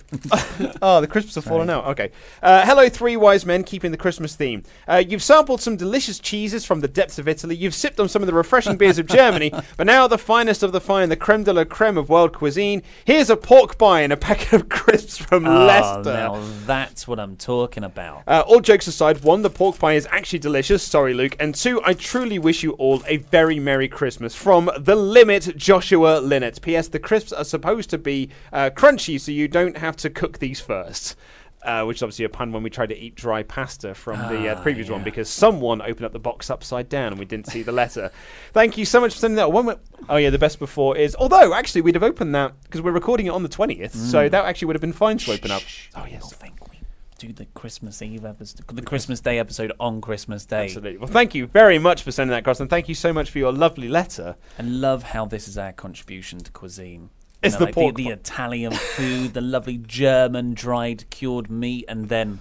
oh, the crisps have fallen out. Okay. Uh, hello, three wise men keeping the Christmas theme. Uh, you've sampled some delicious cheeses from the depths of Italy. You've sipped on some of the refreshing beers of Germany. But now the finest of the fine, the creme de la creme of world cuisine. Here's a pork pie and a packet of crisps from Oh, Leicester. now that's what I'm talking about. Uh, all jokes aside, one, the pork pie is actually delicious. Sorry, Luke. And two, I truly wish you all a very Merry Christmas from the limit, Joshua Linnett. P.S. The crisps are supposed to be uh, crunchy, so you don't have to cook these first. Uh, which is obviously a pun when we tried to eat dry pasta from the, uh, the Ah, previous one yeah. because someone opened up the box upside down and we didn't see the letter. Thank you so much for sending that. One, oh yeah, the best before is although actually we'd have opened that because we're recording it on the twentieth, so Mm. that actually would have been fine to open up. Oh yes, think do the Christmas Eve episode, the Christmas Day episode on Christmas Day. Absolutely. Well, thank you very much for sending that across, and thank you so much for your lovely letter. I love how this is our contribution to cuisine. You It's know, the like pork the, pie. Italian food, the lovely German dried cured meat, and then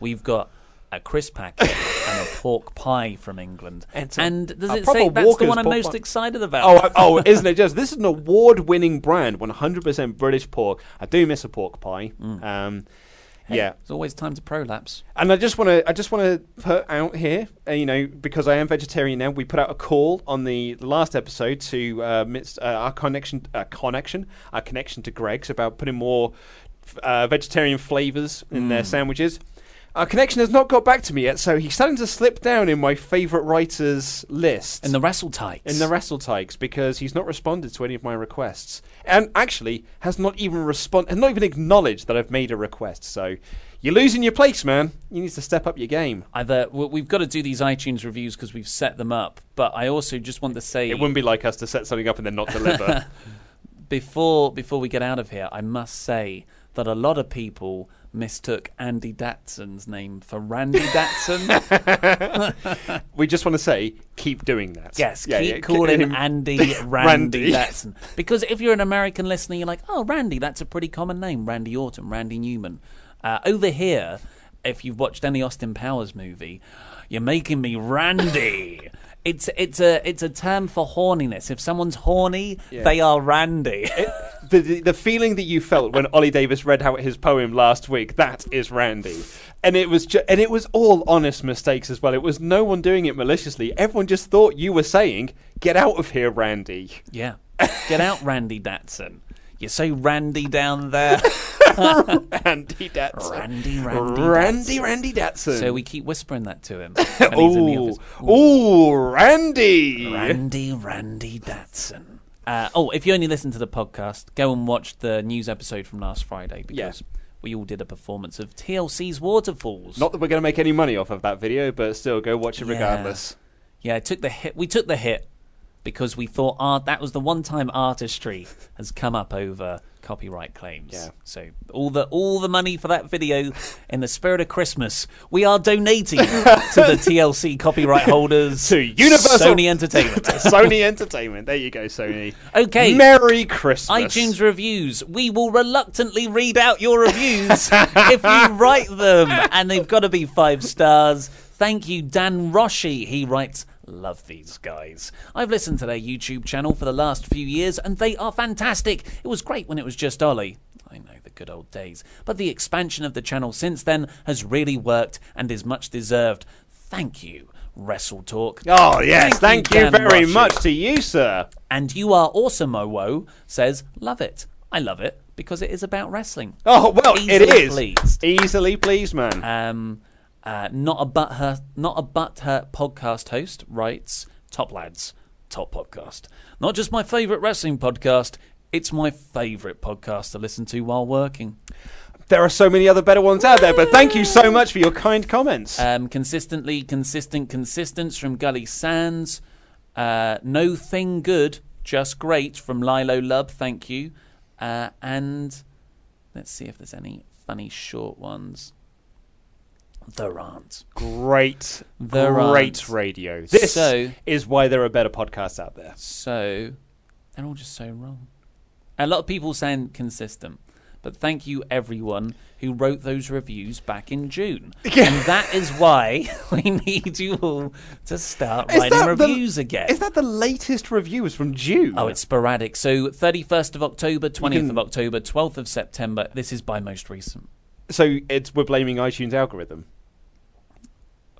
we've got a crisp packet and a pork pie from England. And does it say that's the one I'm most pie. excited about? Oh, oh, isn't it just? This is an award-winning brand, 100% British pork. I do miss a pork pie. Um, yeah, There's always time to prolapse. and I just want to, I just want to put out here, uh, you know, because I am vegetarian now. We put out a call on the last episode to uh, midst, uh, our connection, uh, connection, our connection to Greggs about putting more uh, vegetarian flavors in their sandwiches. Our connection has not got back to me yet, so he's starting to slip down in my favorite writers list In the wrestle tights. in the wrestle tykes because he's not responded to any of my requests, and actually has not even respond, has not even acknowledged that I've made a request. So you're losing your place, man. You need to step up your game. Either w- we've got to do these iTunes reviews because we've set them up, but I also just want to say It wouldn't be like us to set something up and then not deliver. before before we get out of here, I must say that a lot of people mistook Andy Datson's name for Randy Datson. we just want to say, keep doing that. yes, Yeah, keep yeah, calling him- Andy Randy, Randy. Datson because if you're an American listener, you're like, oh, Randy, that's a pretty common name. Randy Orton, Randy Newman. Uh, over here, if you've watched any Austin Powers movie, you're making me Randy. It's it's a it's a term for horniness. If someone's horny, they are Randy. the, the the feeling that you felt when Oli Davis read out his poem last week, that is Randy. And it was ju- and it was all honest mistakes as well. It was no one doing it maliciously. Everyone just thought you were saying, "Get out of here, Randy." Yeah. Get out, Randy Datson. You're so randy down there. Randy Datson. Randy, Randy, Randy, Datson. Randy Datson. So we keep whispering that to him. when he's in the office. ooh, Randy. Randy, Randy Datson. Uh, oh, if you only listen to the podcast, go and watch the news episode from last Friday because we all did a performance of TLC's Waterfalls. Not that we're going to make any money off of that video, but still, go watch it Yeah. regardless. Yeah, it took the hit. We took the hit because we thought art that was the one time artistry has come up over copyright claims. Yeah. So all the all the money for that video, in the spirit of Christmas, we are donating to the TLC copyright holders To Universal Sony Entertainment. Sony Entertainment. There you go, Sony. Okay. Merry Christmas. iTunes reviews. We will reluctantly read out your reviews if you write them, and they've got to be five stars. Thank you, Dan Roshi. He writes, Love these guys. I've listened to their YouTube channel for the last few years, and they are fantastic. It was great when it was just Oli. I know the good old days. But the expansion of the channel since then has really worked and is much deserved. Thank you, Wrestle Talk. Oh, yes. Thank, you, Dan very much to you, sir. And you are awesome, Owo says, love it. I love it because it is about wrestling. Oh, well, it Easily is. pleased. Easily pleased, man. Um, uh, not a but her, not a but her podcast host writes, top lads, top podcast. Not just my favourite wrestling podcast, it's my favourite podcast to listen to while working. there are so many other better ones out there, but thank you so much for your kind comments. Um, consistently consistent consistence from Gully Sands. Uh, no thing good, just great from Lilo Lub. Thank you. Uh, and let's see if there's any funny short ones. There aren't. great, great aren't. radio. This So- is why there are better podcasts out there. So they're all just so wrong. A lot of people saying consistent, But thank you, everyone who wrote those reviews back in June. and that is why we need you all to start Is writing that the- reviews again. Is that the latest reviews from June? Oh, it's sporadic. So 31st of October, 20th can- of October, 12th of September. This is by most recent. So it's we're blaming iTunes algorithm.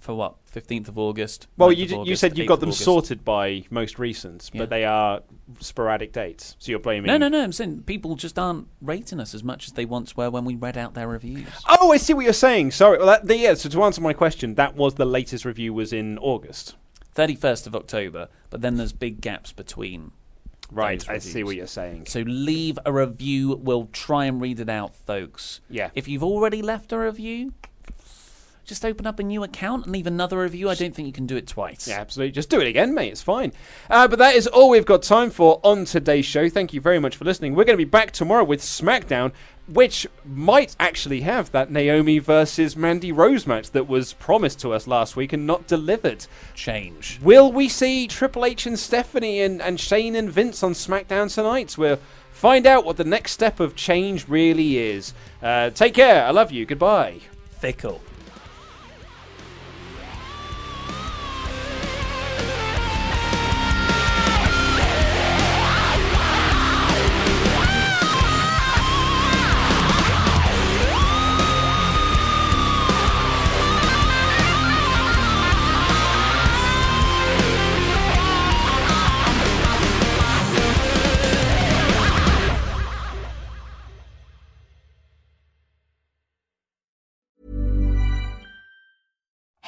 For what? 15th of August? Well, you d- you said you've got them August. sorted by most recent, Yeah. but they are sporadic dates. So you're blaming. No, no, no. I'm saying people just aren't rating us as much as they once were when we read out their reviews. Oh, I see what you're saying. Sorry. Well, that, the, yeah. So to answer my question, that was the latest review was in August. 31st of October, but then there's big gaps between. Right. I see what you're saying. So leave a review. We'll try and read it out, folks. Yeah. If you've already left a review, just open up a new account and leave another review. I don't think you can do it twice. Yeah, absolutely. Just do it again, mate. It's fine. Uh, but that is all we've got time for on today's show. Thank you very much for listening. We're going to be back tomorrow with SmackDown, which might actually have that Naomi versus Mandy Rose match that was promised to us last week and not delivered. Change. Will we see Triple H and Stephanie and, and Shane and Vince on SmackDown tonight? We'll find out what the next step of change really is. Uh, take care. I love you. Goodbye. Fickle.